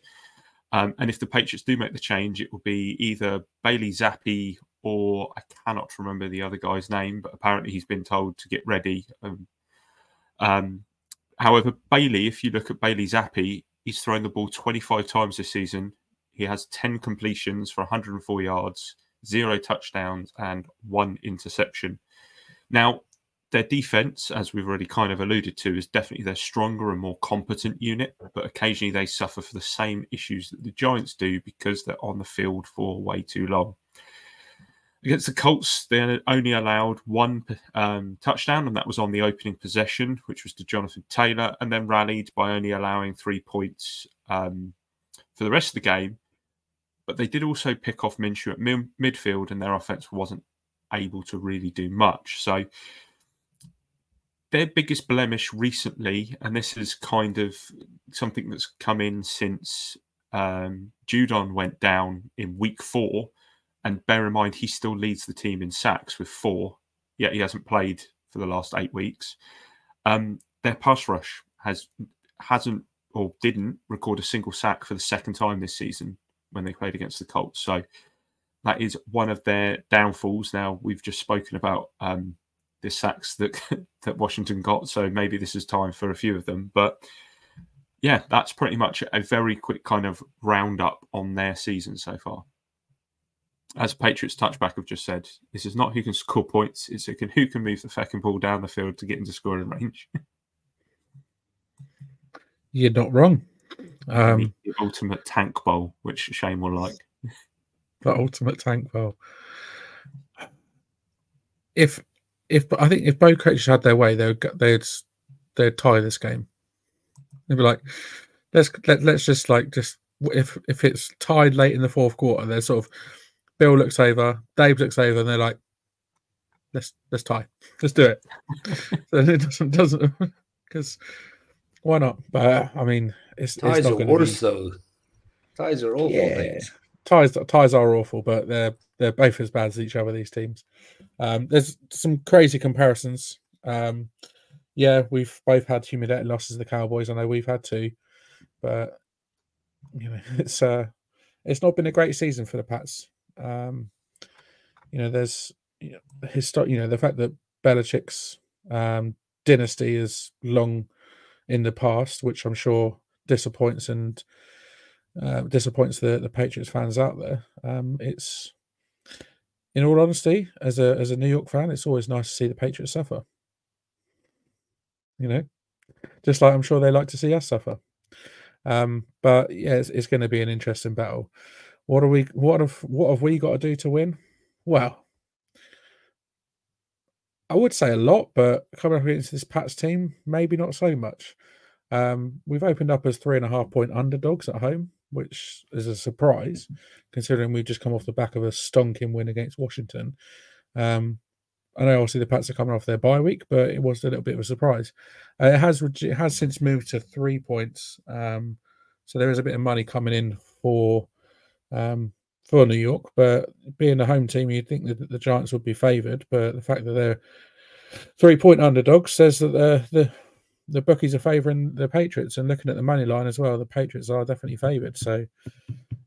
Um, and if the Patriots do make the change, it will be either Bailey Zappe or I cannot remember the other guy's name, but apparently he's been told to get ready. Um, um, however, Bailey, if you look at Bailey Zappe, he's thrown the ball 25 times this season. He has 10 completions for 104 yards zero touchdowns, and one interception. Now, their defense, as we've already kind of alluded to, is definitely their stronger and more competent unit, but occasionally they suffer for the same issues that the Giants do because they're on the field for way too long. Against the Colts, they only allowed one um, touchdown, and that was on the opening possession, which was to Jonathan Taylor, and then rallied by only allowing three points um, for the rest of the game. But they did also pick off Minshew at mid- midfield, and their offense wasn't able to really do much. So their biggest blemish recently, and this is kind of something that's come in since um, Judon went down in week four, and bear in mind he still leads the team in sacks with four, yet he hasn't played for the last eight weeks. Um, their pass rush has hasn't or didn't record a single sack for the second time this season when they played against the Colts. So that is one of their downfalls. Now we've just spoken about um, the sacks that [LAUGHS] that Washington got, so maybe this is time for a few of them. But yeah, that's pretty much a very quick kind of roundup on their season so far. As Patriots touchback have just said, this is not who can score points; it's who can who can move the fucking ball down the field to get into scoring range. [LAUGHS] You're not wrong. Um, the ultimate tank bowl, which Shane will like. The ultimate tank bowl. If if I think if both coaches had their way, they would they'd they'd tie this game. They'd be like, let's let, let's just like just if if it's tied late in the fourth quarter, they're sort of Bill looks over, Dave looks over, and they're like, let's let's tie, let's do it. [LAUGHS] so it doesn't doesn't [LAUGHS] because why not? But uh, I mean, it's ties it's are worse though. Ties are awful Yeah. things. Ties ties are awful, but they're they're both as bad as each other. These teams. Um, there's some crazy comparisons. Um, yeah, we've both had humiliating losses. The Cowboys. I know we've had two, but you know [LAUGHS] it's uh it's not been a great season for the Pats. Um, you know, there's you you know the fact that Belichick's um, dynasty is long in the past, which I'm sure disappoints and uh, disappoints the, the Patriots fans out there. Um, it's in all honesty, as a as a New York fan, it's always nice to see the Patriots suffer. You know, just like I'm sure they like to see us suffer. Um, but yeah, it's, it's going to be an interesting battle. What are we? What have what have we got to do to win? Well, I would say a lot, but coming up against this Pats team, maybe not so much. Um, we've opened up as three and a half point underdogs at home, which is a surprise considering we've just come off the back of a stonking win against Washington. Um, I know obviously the Pats are coming off their bye week, but it was a little bit of a surprise. Uh, it has it has since moved to three points, um, so there is a bit of money coming in for um, for New York. But being a home team, you'd think that the Giants would be favoured, but the fact that they're three point underdogs says that the the the bookies are favouring the Patriots, and looking at the money line as well, the Patriots are definitely favoured. So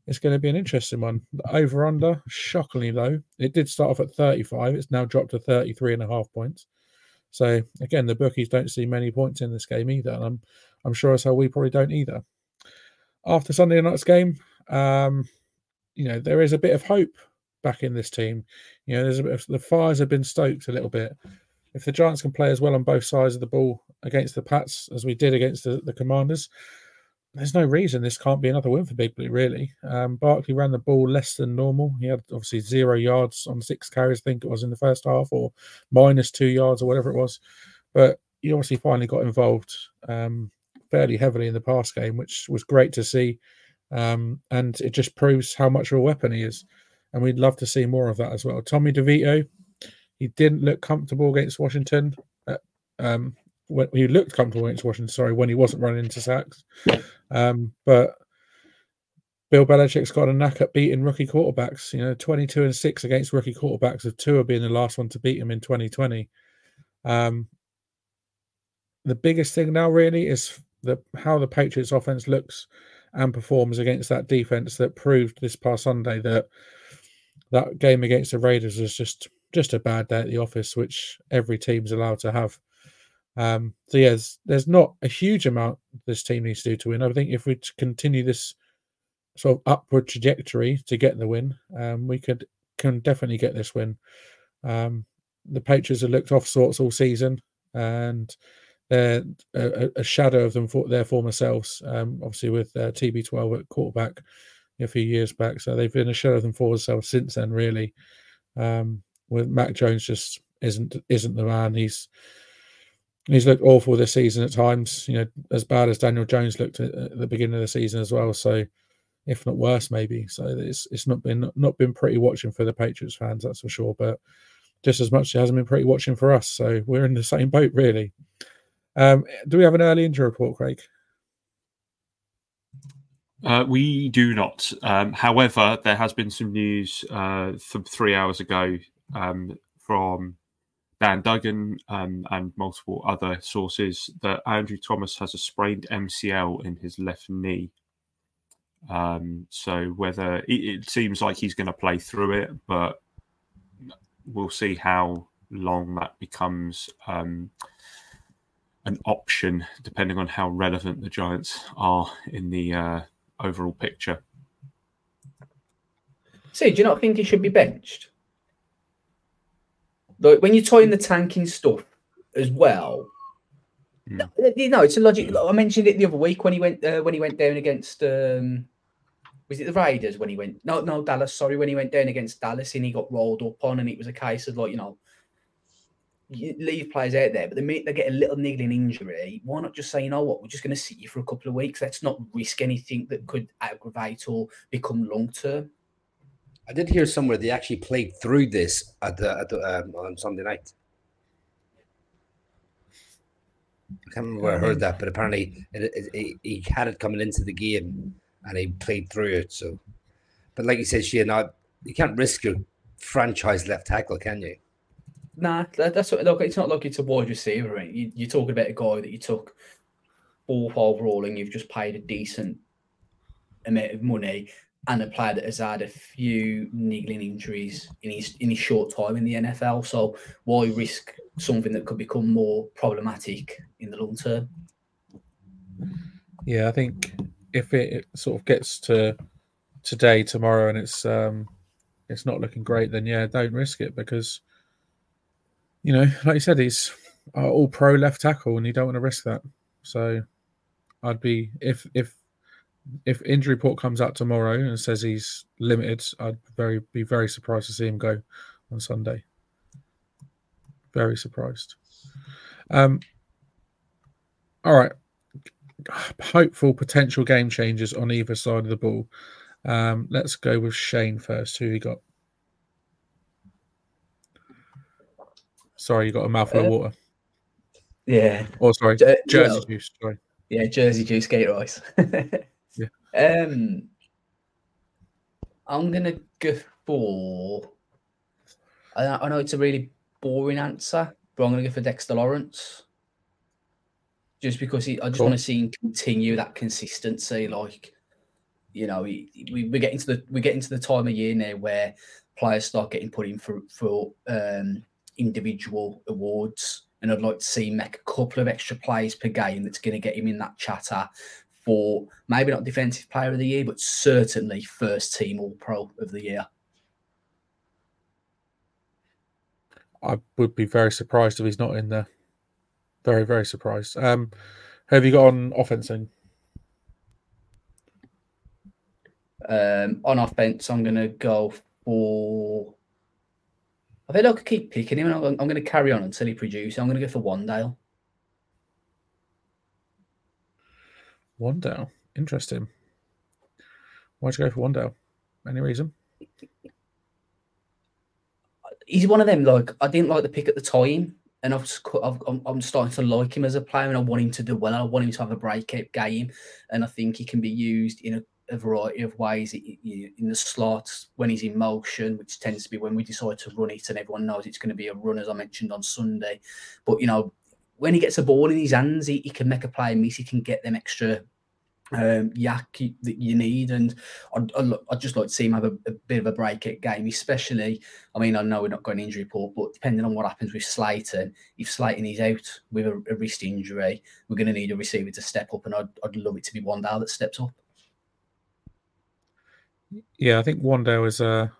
it's going to be an interesting one. The over under, shockingly low. It did start off at 35. It's now dropped to 33 and a half points. So again, the bookies don't see many points in this game either. And I'm I'm sure as how we probably don't either. After Sunday night's game, um, you know, there is a bit of hope back in this team. You know, there's a bit of the fires have been stoked a little bit. If the Giants can play as well on both sides of the ball against the Pats as we did against the, the Commanders, there's no reason this can't be another win for Big Blue, really. Um, Barkley ran the ball less than normal. He had obviously zero yards on six carries, I think it was in the first half, or minus two yards or whatever it was. But he obviously finally got involved um, fairly heavily in the pass game, which was great to see. Um, and it just proves how much of a weapon he is. And we'd love to see more of that as well. Tommy DeVito, he didn't look comfortable against Washington. Um, when he looked comfortable against Washington, sorry, when he wasn't running into sacks. Um, but Bill Belichick's got a knack at beating rookie quarterbacks. You know, 22 and 6 against rookie quarterbacks, with Tua being the last one to beat him in 2020. Um, the biggest thing now, really, is the how the Patriots offense looks and performs against that defense that proved this past Sunday that that game against the Raiders was just just a bad day at the office, which every team's allowed to have. Um, so yeah, there's, not a huge amount this team needs to do to win. I think if we continue this sort of upward trajectory to get the win, um, we could can definitely get this win. Um, the Patriots have looked off sorts all season, and they're a, a shadow of them for their former selves. Um, obviously, with uh, TB12 at quarterback a few years back, so they've been a shadow of them for themselves since then, really. Um, with Mac Jones just isn't isn't the man. He's he's looked awful this season at times. You know, as bad as Daniel Jones looked at, at the beginning of the season as well. So, if not worse, maybe. So it's it's not been not been pretty watching for the Patriots fans, that's for sure. But just as much it hasn't been pretty watching for us. So we're in the same boat, really. Um, do we have an early injury report, Craig? Uh, we do not. Um, however, there has been some news uh, from three hours ago um, from Dan Duggan um, and multiple other sources that Andrew Thomas has a sprained MCL in his left knee. Um, so whether it, it seems like he's going to play through it, but we'll see how long that becomes um, an option, depending on how relevant the Giants are in the uh, overall picture. See, do you not think he should be benched? Like when you're tying the tanking stuff as well. Mm. You know, it's a logic. I mentioned it the other week when he went uh, when he went down against um, was it the Raiders when he went no no Dallas sorry when he went down against Dallas and he got rolled up on and it was a case of like you know you leave players out there but the minute they get a little niggling injury why not just say you know what we're just going to sit you for a couple of weeks let's not risk anything that could aggravate or become long term. I did hear somewhere they actually played through this at the, at the um, on Sunday night. I can't remember where I heard that, but apparently it, it, it, he had it coming into the game and he played through it. So, but like you said, Shane, not you can't risk your franchise left tackle, can you? Nah, that, that's what. Look, it's not like it's a wide receiver. Right? You, you're talking about a guy that you took fourth overall, and you've just paid a decent amount of money, and a player that has had a few niggling injuries in his in his short time in the NFL. So why risk something that could become more problematic in the long term? Yeah, I think if it, sort of gets to today, tomorrow, and it's um, it's not looking great, then yeah, don't risk it because you know, like you said, he's all pro left tackle, and you don't want to risk that. So, I'd be if if if injury report comes out tomorrow and says he's limited, I'd very be very surprised to see him go on Sunday. Very surprised. Um. All right hopeful potential game changers on either side of the ball. Um, let's go with Shane first. Who you got? Sorry, you got a mouthful uh, of water. Yeah. Oh, sorry, Jer- Jersey juice. Sorry. Yeah, Jersey juice, gate rice. [LAUGHS] Um, I'm gonna go for. I, I know it's a really boring answer, but I'm gonna go for Dexter Lawrence just because he, I just cool. want to see him continue that consistency. Like, you know, we, we, are getting to the we're getting to the time of year now where players start getting put in for for um, individual awards, and I'd like to see him make a couple of extra plays per game that's going to get him in that chatter for maybe not defensive player of the year, but certainly first team All Pro of the year. I would be very surprised if he's not in there. Very, very surprised. Um, have you got on offensing? Um, on offense, I'm going to go for. I think I could keep picking him, and I'm, I'm going to carry on until he produces. I'm going to go for Wan'Dale. Wan'Dale, interesting. Why'd you go for Wan'Dale? Any reason? He's one of them. Like I didn't like the pick at the time and I've, I've, I'm starting to like him as a player, and I want him to do well. I want him to have a breakout game, and I think he can be used in a, a variety of ways. In the slots when he's in motion, which tends to be when we decide to run it, and everyone knows it's going to be a run, as I mentioned on Sunday. But you know, when he gets a ball in his hands, he, he can make a play miss. He can get them extra um, YAC that you need. And I'd, I'd, just like to see him have a, a, bit of a break at game, especially. I mean, I know we're not going injury report, but depending on what happens with Slayton, if Slayton is out with a, a wrist injury, we're going to need a receiver to step up, and I'd, I'd love it to be Wan'Dale that steps up. Yeah, I think Wan'Dale is a.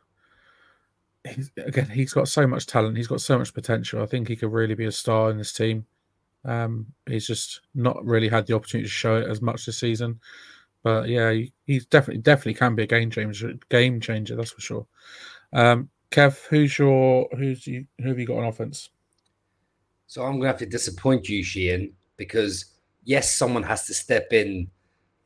he's again he's got so much talent, he's got so much potential. I think he could really be a star in this team. Um, he's just not really had the opportunity to show it as much this season. But yeah, he, he's definitely definitely can be a game changer. Game changer, that's for sure. Um, Kev, who's your who's you who have you got on offense? So I'm gonna have to disappoint you, Sheehan, because yes, someone has to step in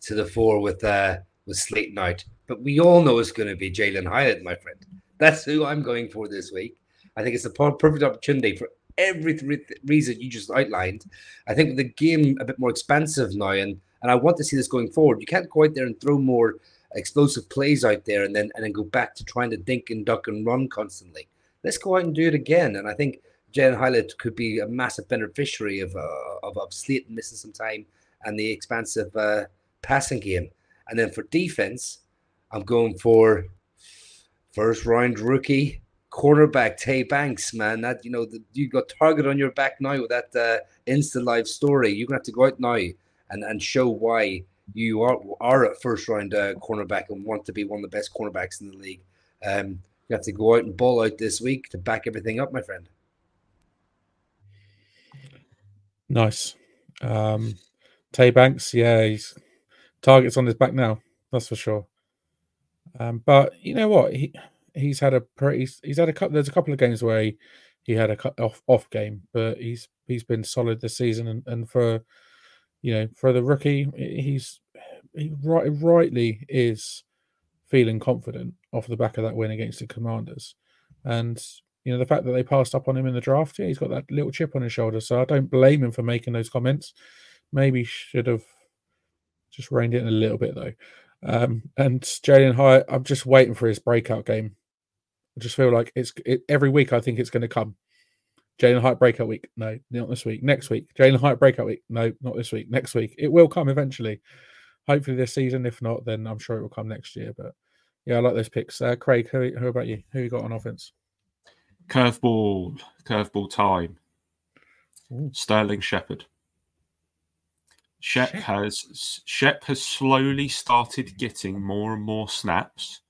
to the fore with uh with Slayton out, but we all know it's going to be Jalin Hyatt, my friend. That's who I'm going for this week. I think it's a perfect opportunity for every reason you just outlined. I think the game a bit more expansive now, and and I want to see this going forward. You can't go out there and throw more explosive plays out there and then and then go back to trying to dink and dunk and run constantly. Let's go out and do it again. And I think Jalin Hyatt could be a massive beneficiary of uh, of, of Slayton missing some time and the expansive uh, passing game. And then for defense, I'm going for first round rookie cornerback Tay Banks, man. That you know, the, you got target on your back now with that uh, Insta live story. You're gonna have to go out now and and show why you are are a first round uh, cornerback and want to be one of the best cornerbacks in the league. Um, you have to go out and ball out this week to back everything up, my friend. Nice. Um, Tay Banks, yeah, he's targets on his back now. That's for sure. Um, but you know what? He he's had a pretty he's had a couple. There's a couple of games where he, he had a off off game, but he's he's been solid this season. And, and for you know for the rookie, he's he right rightly is feeling confident off the back of that win against the Commanders, and you know the fact that they passed up on him in the draft. Yeah, he's got that little chip on his shoulder, so I don't blame him for making those comments. Maybe should have just reined it in a little bit though. Um, and Jalin Hyatt, I'm just waiting for his breakout game. I just feel like it's it, every week. I think it's going to come. Jalin Hyatt breakout week. No, not this week. Next week. Jalin Hyatt breakout week. No, not this week. Next week. It will come eventually. Hopefully this season. If not, then I'm sure it will come next year. But yeah, I like those picks. Uh, Craig, who, who about you? Who you got on offense? Curveball. Curveball time. Ooh. Sterling Shepard. Shep has Shep has slowly started getting more and more snaps.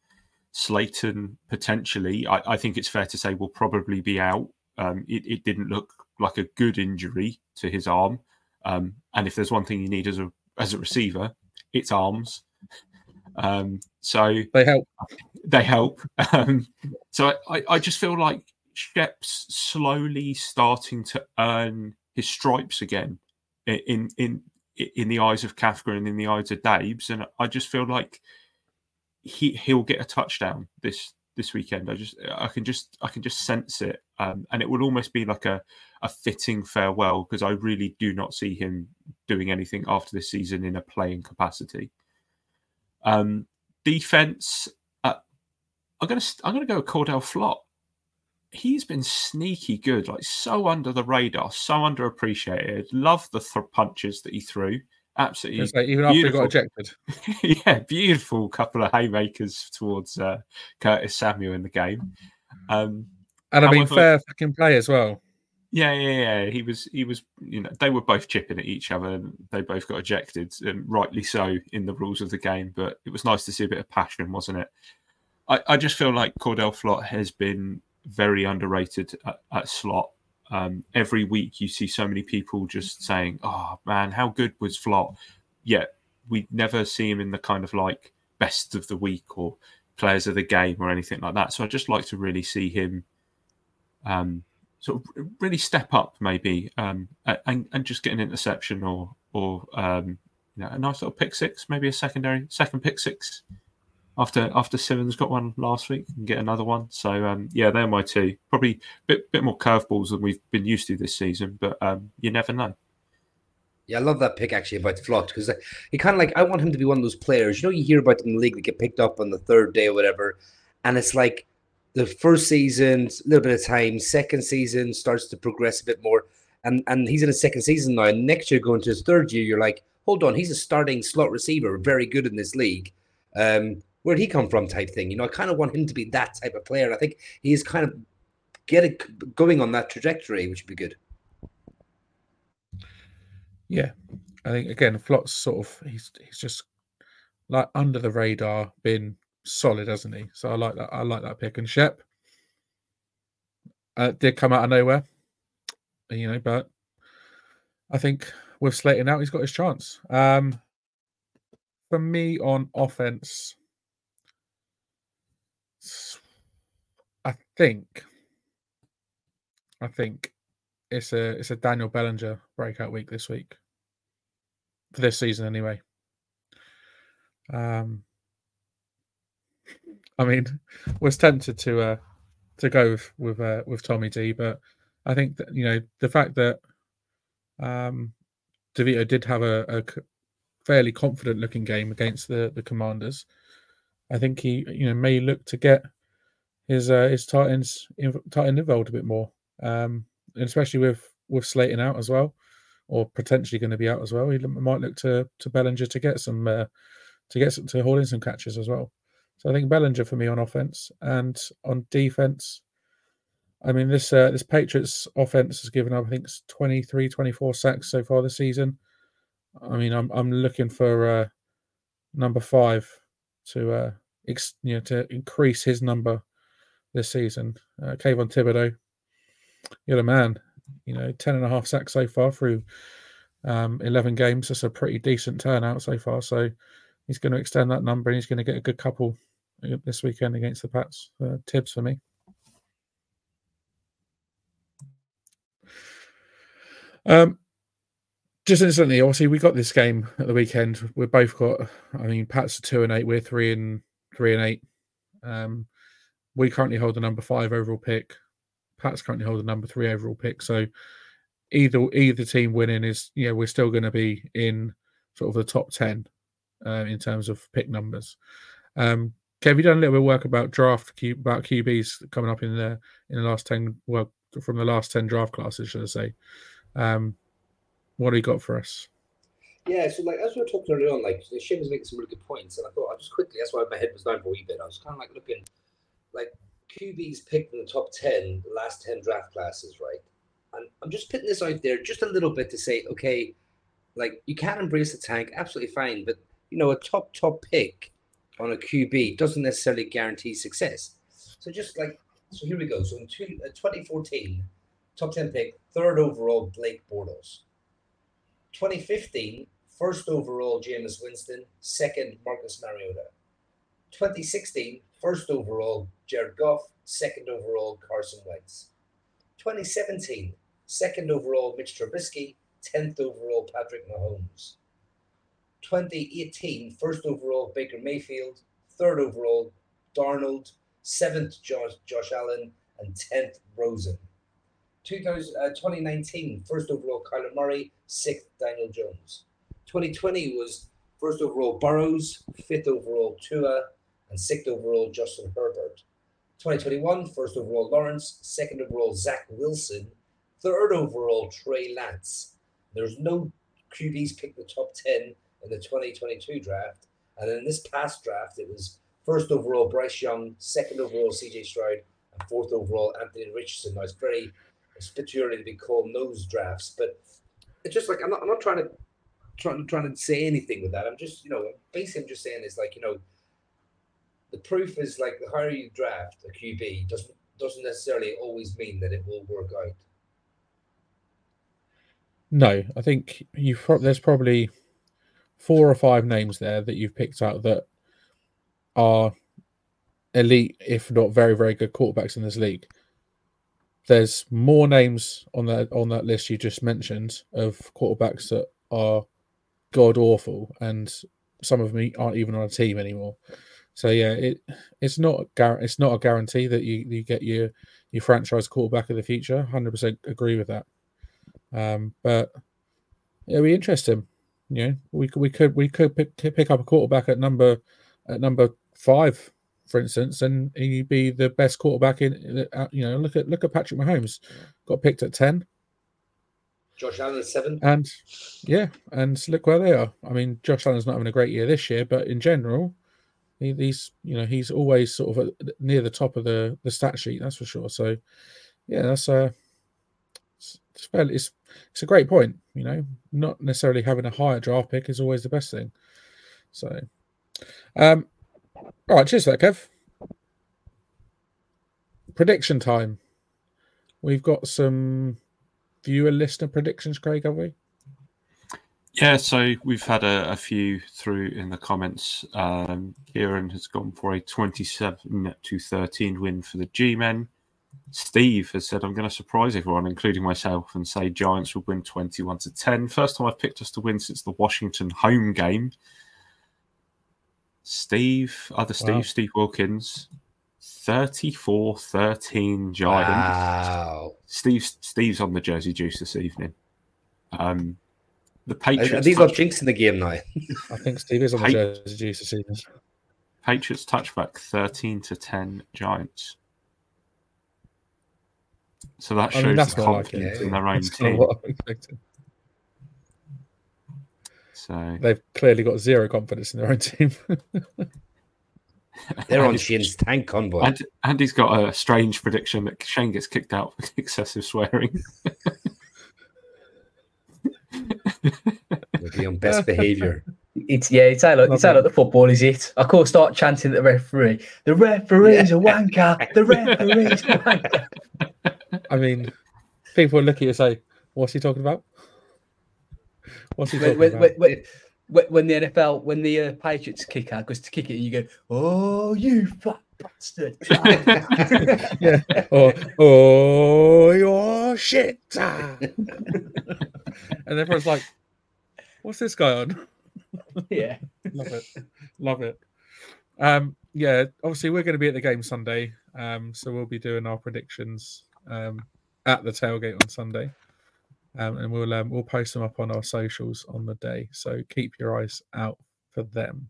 Slayton potentially, I, I think it's fair to say, will probably be out. Um, it, it, didn't look like a good injury to his arm, um, and if there's one thing you need as a as a receiver, it's arms. Um, so they help. They help. Um, so I, I just feel like Shep's slowly starting to earn his stripes again in in in the eyes of Kafka and in the eyes of Dabes, and I just feel like he he'll get a touchdown this this weekend. I just I can just I can just sense it, um, and it would almost be like a a fitting farewell because I really do not see him doing anything after this season in a playing capacity. Um, defense, uh, I'm gonna I'm gonna go Cor'Dale Flott he's been sneaky good, like so under the radar, so underappreciated. Love the th- punches that he threw. Absolutely, like even after he got ejected. [LAUGHS] yeah, beautiful couple of haymakers towards uh, Curtis Samuel in the game. Um, and I mean, fair fucking play as well. Yeah, yeah, yeah. He was, he was. You know, they were both chipping at each other, and they both got ejected, and rightly so in the rules of the game. But it was nice to see a bit of passion, wasn't it? I, I just feel like Cor'Dale Flott has been very underrated at, at slot. Um, every week you see so many people just saying, "Oh man, how good was Flott?" Yet we never see him in the kind of like best of the week or players of the game or anything like that. So I just like to really see him um, sort of really step up, maybe, um, and, and just get an interception or or um, you know, a nice little pick six, maybe a secondary second pick six after after Simmons got one last week and get another one. So um, yeah, they're my two. Probably a bit bit more curveballs than we've been used to this season, but um, you never know. Yeah, I love that pick actually about Flott because he kind of like I want him to be one of those players. You know, you hear about them in the league that get picked up on the third day or whatever, and it's like the first season, a little bit of time, second season starts to progress a bit more, and and he's in his second season now. And next year, going to his third year, you're like, hold on, he's a starting slot receiver, very good in this league. Um, where'd he come from type thing. You know, I kind of want him to be that type of player. I think he's kind of getting going on that trajectory, which would be good. Yeah, I think again, Flott's sort of he's he's just like under the radar, been solid, hasn't he? So I like that. I like that pick. And Shep uh, did come out of nowhere, you know, but I think with Slayton out, he's got his chance. Um, for me on offense, I think, I think it's a it's a Daniel Bellinger breakout week this week for this season anyway. Um, I mean, [LAUGHS] was tempted to uh to go with with uh, with Tommy D, but I think that you know the fact that um DeVito did have a, a fairly confident looking game against the the Commanders. I think he you know may look to get his uh, his Titans tight end involved a bit more, um, especially with with Slayton out as well, or potentially going to be out as well. He might look to to Bellinger to get some uh, to get some, to hold in some catches as well. So I think Bellinger for me on offense and on defense. I mean this uh, this Patriots offense has given up I think 23 24 sacks so far this season. I mean I'm I'm looking for uh, number 5 to uh ex, you know to increase his number this season. Uh, Kayvon Thibodeaux, you're the man. You know, 10 and a half sacks so far through um, 11 games. That's a pretty decent turnout so far. So he's going to extend that number and he's going to get a good couple uh, this weekend against the Pats. Uh, Tibbs for me. Um, just instantly, obviously, we got this game at the weekend. We've both got, I mean, Pats two and eight. We're three and three and eight. Um, we currently hold the number five overall pick. Pats currently hold the number three overall pick. So either either team winning is, you know, we're still going to be in sort of the top ten uh, in terms of pick numbers. Um, Kev, you done a little bit of work about draft about QBs coming up in the in the last ten well from the last ten draft classes, should I say? Um, what do you got for us? Yeah, so like as we were talking earlier on, like Shane was making some really good points, and I thought I just quickly that's why my head was down for a wee bit. I was kind of like looking like QBs picked in the top ten, the last ten draft classes, right? And I'm just putting this out there just a little bit to say, okay, like you can embrace the tank, absolutely fine, but you know, a top top pick on a QB doesn't necessarily guarantee success. So just like so, here we go. So in two, uh, 2014, top 10 pick, third overall, Blake Bortles. 2015, first overall, Jameis Winston. Second, Marcus Mariota. 2016, first overall, Jared Goff. Second overall, Carson Wentz. 2017, second overall, Mitch Trubisky. 10th overall, Patrick Mahomes. 2018, first overall, Baker Mayfield. Third overall, Darnold. Seventh, Josh, Josh Allen. And 10th, Rosen. 2000, uh, 2019, first overall, Kyler Murray. Sixth, Daniel Jones. 2020 was first overall, Burrows. Fifth overall, Tua. And sixth overall, Justin Herbert. 2021, first overall, Lawrence. Second overall, Zach Wilson. Third overall, Trey Lance. There's no QBs picked the top 10 in the 2022 draft. And in this past draft, it was first overall Bryce Young, second overall CJ Stroud, and fourth overall Anthony Richardson. Now it's very early to be called nose drafts, but it's just like I'm not I'm not trying to trying trying to say anything with that. I'm just you know basically I'm just saying is like you know the proof is like the higher you draft a QB doesn't doesn't necessarily always mean that it will work out. No, I think you there's probably four or five names there that you've picked out that are elite, if not very, very good quarterbacks in this league. There's more names on that on that list you just mentioned of quarterbacks that are god awful, and some of them aren't even on a team anymore. So yeah, it it's not it's not a guarantee that you, you get your your franchise quarterback of the future. Hundred percent agree with that. Um, but it'll be interesting. You know, we we could we could pick, pick up a quarterback at number at number five, for instance, and he'd be the best quarterback in. Uh, you know, look at look at Patrick Mahomes, got picked at ten. Josh Allen at seven. And yeah, and look where they are. I mean, Josh Allen's not having a great year this year, but in general, he, he's you know he's always sort of near the top of the the stat sheet. That's for sure. So yeah, that's a. Uh, it's fairly it's it's a great point. You know, not necessarily having a higher draft pick is always the best thing. So, um, all right, cheers for that, Kev. Prediction time. We've got some viewer listener predictions, Craig, have we? Yeah, so we've had a, a few through in the comments. Um, Kieran has gone for a 27 to 13 win for the G men. Steve has said, I'm going to surprise everyone, including myself, and say Giants will win 21 to 10. First time I've picked us to win since the Washington home game. Steve, other Steve, wow. Steve Wilkins, 34 13 Giants. Wow. Steve, Steve's on the Jersey Juice this evening. Um, the Patriots. Are these touch- not jinxing the game now? I think Steve is on the Jersey Juice this evening. Patriots touchback 13 to 10 Giants. So that shows I mean, the confidence like in their own that's team. What I'm expecting. So they've clearly got zero confidence in their own team. [LAUGHS] They're on Shane's tank convoy. And Andy's got a strange prediction that Shane gets kicked out for [LAUGHS] excessive swearing. Would be on best behaviour. [LAUGHS] It's yeah, it's how like, it's how like the football is it. I can't start chanting at the referee. The referee's yeah. a wanker. The referee's a wanker. I mean, people look at you and say, "What's he talking about?" What's he talking when, about? When, when, when, the NFL, when the uh, Patriots kick out, goes to kick it, and you go, "Oh, you fat bastard!" [LAUGHS] yeah. Oh, oh, your shit. [LAUGHS] and everyone's like, "What's this guy on?" yeah, love it, love it. Um, yeah, obviously we're going to be at the game Sunday, um, so we'll be doing our predictions um, at the tailgate on Sunday, um, and we'll um, we'll post them up on our socials on the day. So keep your eyes out for them.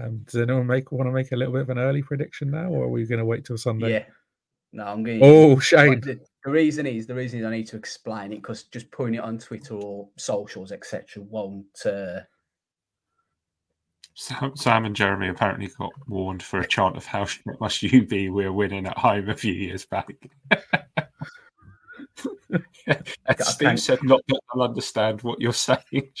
Um, does anyone make want to make a little bit of an early prediction now, or are we going to wait till Sunday? Yeah, no, I'm going. Oh, Shane. The, the reason is the reason is I need to explain it because just putting it on Twitter or socials etc. won't. Uh, Sam, Sam, and Jeremy apparently got warned for a chant of "How [LAUGHS] must you be?" We're winning at home a few years back. [LAUGHS] [LAUGHS] Steve said, "Not that I'll understand what you're [LAUGHS] saying."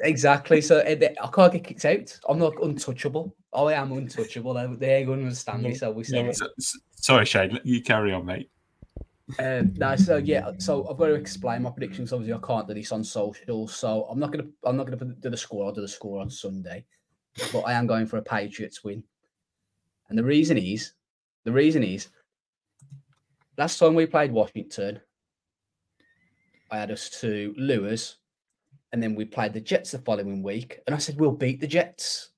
exactly. So eh, I can't get kicked out. I'm not untouchable. I am untouchable. They ain't going to understand me. So we say. So, sorry, Shane. You carry on, mate. Um, no, so yeah, so I've got to explain my predictions. Obviously, I can't do this on social, so I'm not gonna I'm not gonna do the score. I'll do the score on Sunday but I am going for a Patriots win. And the reason is, the reason is, last time we played Washington, I had us to lose, and then we played the Jets the following week, and I said we'll beat the Jets.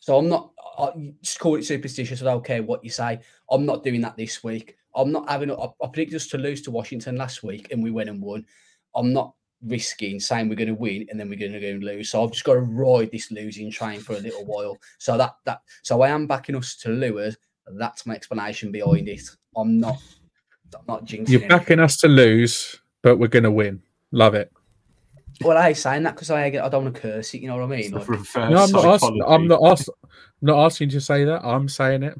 So I'm not I just call it superstitious. I don't care what you say. I'm not doing that this week. I'm not having. I, I predicted us to lose to Washington last week, and we went and won. I'm not risking saying we're going to win and then we're going to go and lose. So I've just got to ride this losing train for a little while. So that that so I am backing us to lose. That's my explanation behind it. I'm not I'm not jinxing. You're backing anything. us to lose, but we're going to win. Love it. Well, I ain't saying that because I I don't want to curse it. You know what I mean? Like, no, I'm not, asking, I'm not asking. not asking you to say that. I'm saying it.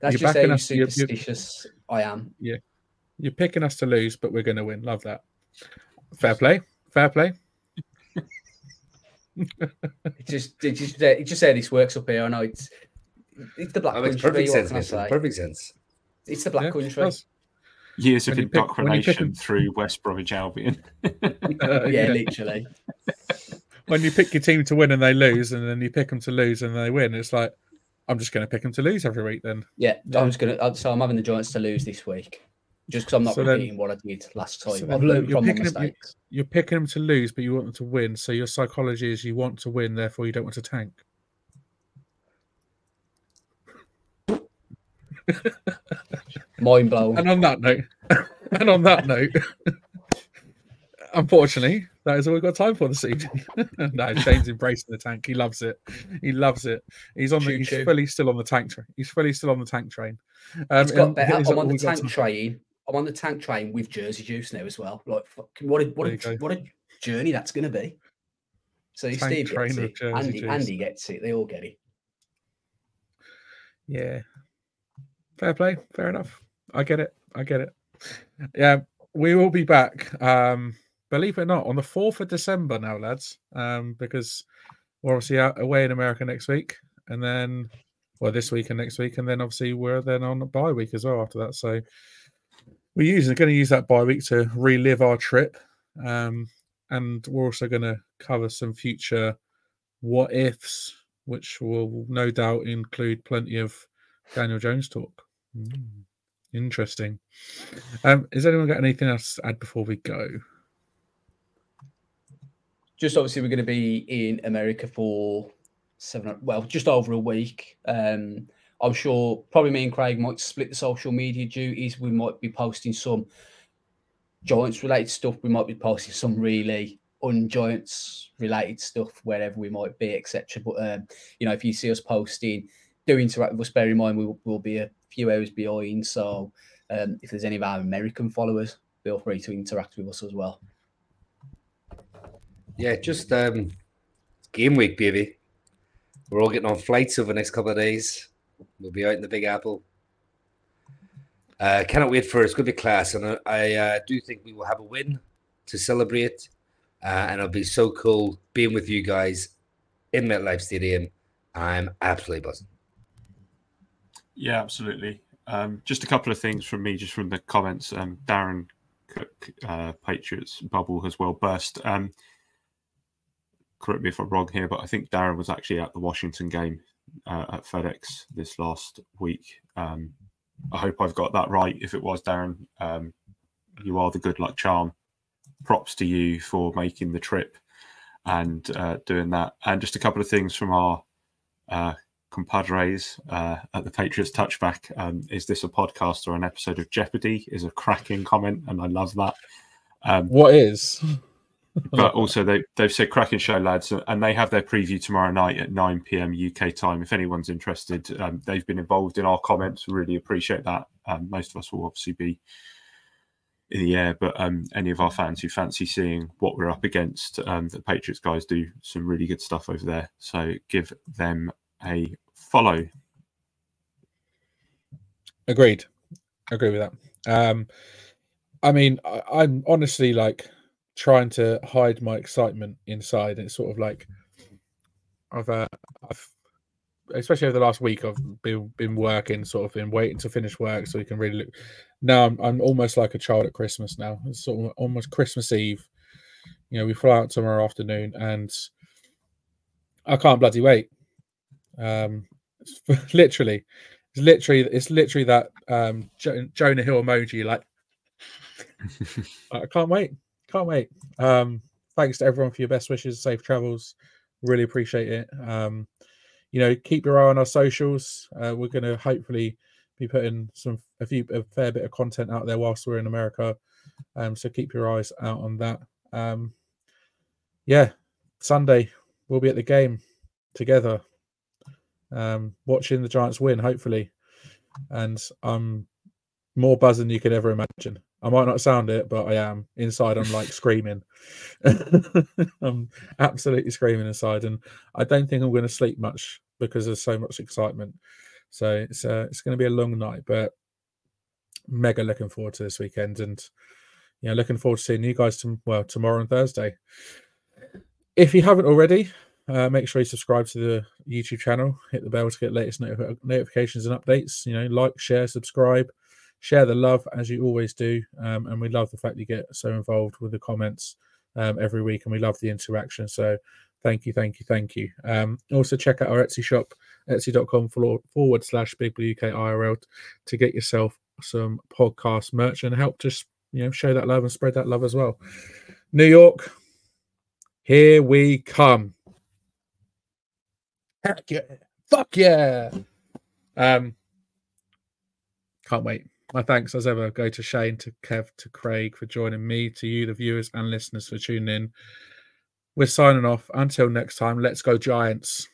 That's you're just saying superstitious. You're, you're, I am. Yeah, you're picking us to lose, but we're going to win. Love that. Fair play. Fair play. it just, it just, it just say this works up here. I know it's, it's the black that country. Perfect sense, perfect sense. It's the black yeah, country. Years of indoctrination through West Bromwich Albion. uh, [LAUGHS] yeah, yeah, literally. When you pick your team to win and they lose, and then you pick them to lose and they win, it's like I'm just going to pick them to lose every week. Then yeah, I'm just going to. So I'm having the Giants to lose this week just because I'm not so repeating then, what I did last time. So I've learned from my mistakes. Them, you're picking them to lose, but you want them to win. So your psychology is you want to win, therefore you don't want to tank. Mind blown. And on that note, [LAUGHS] and on that note, unfortunately, that is all we've got time for this evening. [LAUGHS] no, Shane's embracing the tank. He loves it. He loves it. He's on the. He's fully still on the tank train. He's fully still on the tank train. Um, it's got better. I'm on the tank train I'm on the tank train with Jersey Juice now as well. Like, what a what a, what a journey that's going to be. So tank Steve gets it, Andy, Andy gets it. They all get it. Yeah, fair play. Fair enough. I get it. I get it. Yeah, we will be back. Um, believe it or not, on the fourth of December now, lads. Um, because we're obviously out away in America next week, and then well, this week and next week, and then obviously we're then on a bye week as well after that. So we're using going to use that bye week to relive our trip. Um, and we're also going to cover some future what ifs, which will no doubt include plenty of Daniel Jones talk. Mm, interesting. Um, has anyone got anything else to add before we go? Just obviously, we're going to be in America for seven, well, just over a week. Um, I'm sure probably me and Craig might split the social media duties. We might be posting some Giants related stuff. We might be posting some really ungiants related stuff wherever we might be, etc. But um, you know, if you see us posting, do interact with us. Bear in mind we will we'll be a few hours behind. So um, if there's any of our American followers, feel free to interact with us as well. Yeah, just um, game week, baby. We're all getting on flights over the next couple of days. We'll be out in the Big Apple. Uh, cannot wait for it. It's going to be class, and I, I uh, do think we will have a win to celebrate. Uh, and it'll be so cool being with you guys in MetLife Stadium. I'm absolutely buzzing. Yeah, absolutely. Um, just a couple of things from me, just from the comments. Um, Darren Cook, uh, Patriots bubble has well burst. Um, correct me if I'm wrong here, but I think Darren was actually at the Washington game uh, at FedEx this last week. Um, I hope I've got that right. If it was Darren, um, you are the good luck charm. Props to you for making the trip and uh, doing that. And just a couple of things from our uh, compadres uh, at the Patriots Touchback. Um, is this a podcast or an episode of Jeopardy? Is a cracking comment, and I love that. Um, what is? [LAUGHS] but also they they've said cracking show lads and they have their preview tomorrow night at 9 p.m uk time if anyone's interested um, they've been involved in our comments really appreciate that um, most of us will obviously be in the air but um, any of our fans who fancy seeing what we're up against um, the patriots guys do some really good stuff over there so give them a follow agreed agree with that um i mean I, i'm honestly like trying to hide my excitement inside. It's sort of like I've, uh, I've, especially over the last week, I've been been working, sort of been waiting to finish work so you can really look. Now I'm, I'm almost like a child at Christmas now. It's sort of almost Christmas Eve. You know, we fly out tomorrow afternoon, and I can't bloody wait. Um, [LAUGHS] literally, it's literally, it's literally that um Jonah Hill emoji. Like, [LAUGHS] I can't wait. Can't wait. Um, thanks to everyone for your best wishes, safe travels. Really appreciate it. Um, you know, keep your eye on our socials. Uh, we're going to hopefully be putting some a few a fair bit of content out there whilst we're in America. Um, so keep your eyes out on that. Um, yeah, Sunday we'll be at the game together, um, watching the Giants win, hopefully. And I'm more buzzing than you could ever imagine. I might not sound it, but I am. Inside, I'm like [LAUGHS] screaming. [LAUGHS] I'm absolutely screaming inside, and I don't think I'm going to sleep much because there's so much excitement. So it's uh, it's going to be a long night, but mega looking forward to this weekend, and yeah, looking forward to seeing you guys. To, well, tomorrow and Thursday. If you haven't already, uh, make sure you subscribe to the YouTube channel. Hit the bell to get latest not- notifications and updates. You know, like, share, subscribe share the love as you always do. Um, and we love the fact you get so involved with the comments um, every week, and we love the interaction. So thank you, thank you, thank you. Um, also, check out our Etsy shop, etsy.com forward slash Big Blue UK IRL to get yourself some podcast merch and help just you know show that love and spread that love as well. New York, here we come. Heck yeah. Fuck yeah. Um, can't wait. My thanks as ever go to Shane, to Kev, to Craig for joining me, to you, the viewers and listeners for tuning in. We're signing off. Until next time, let's go, Giants.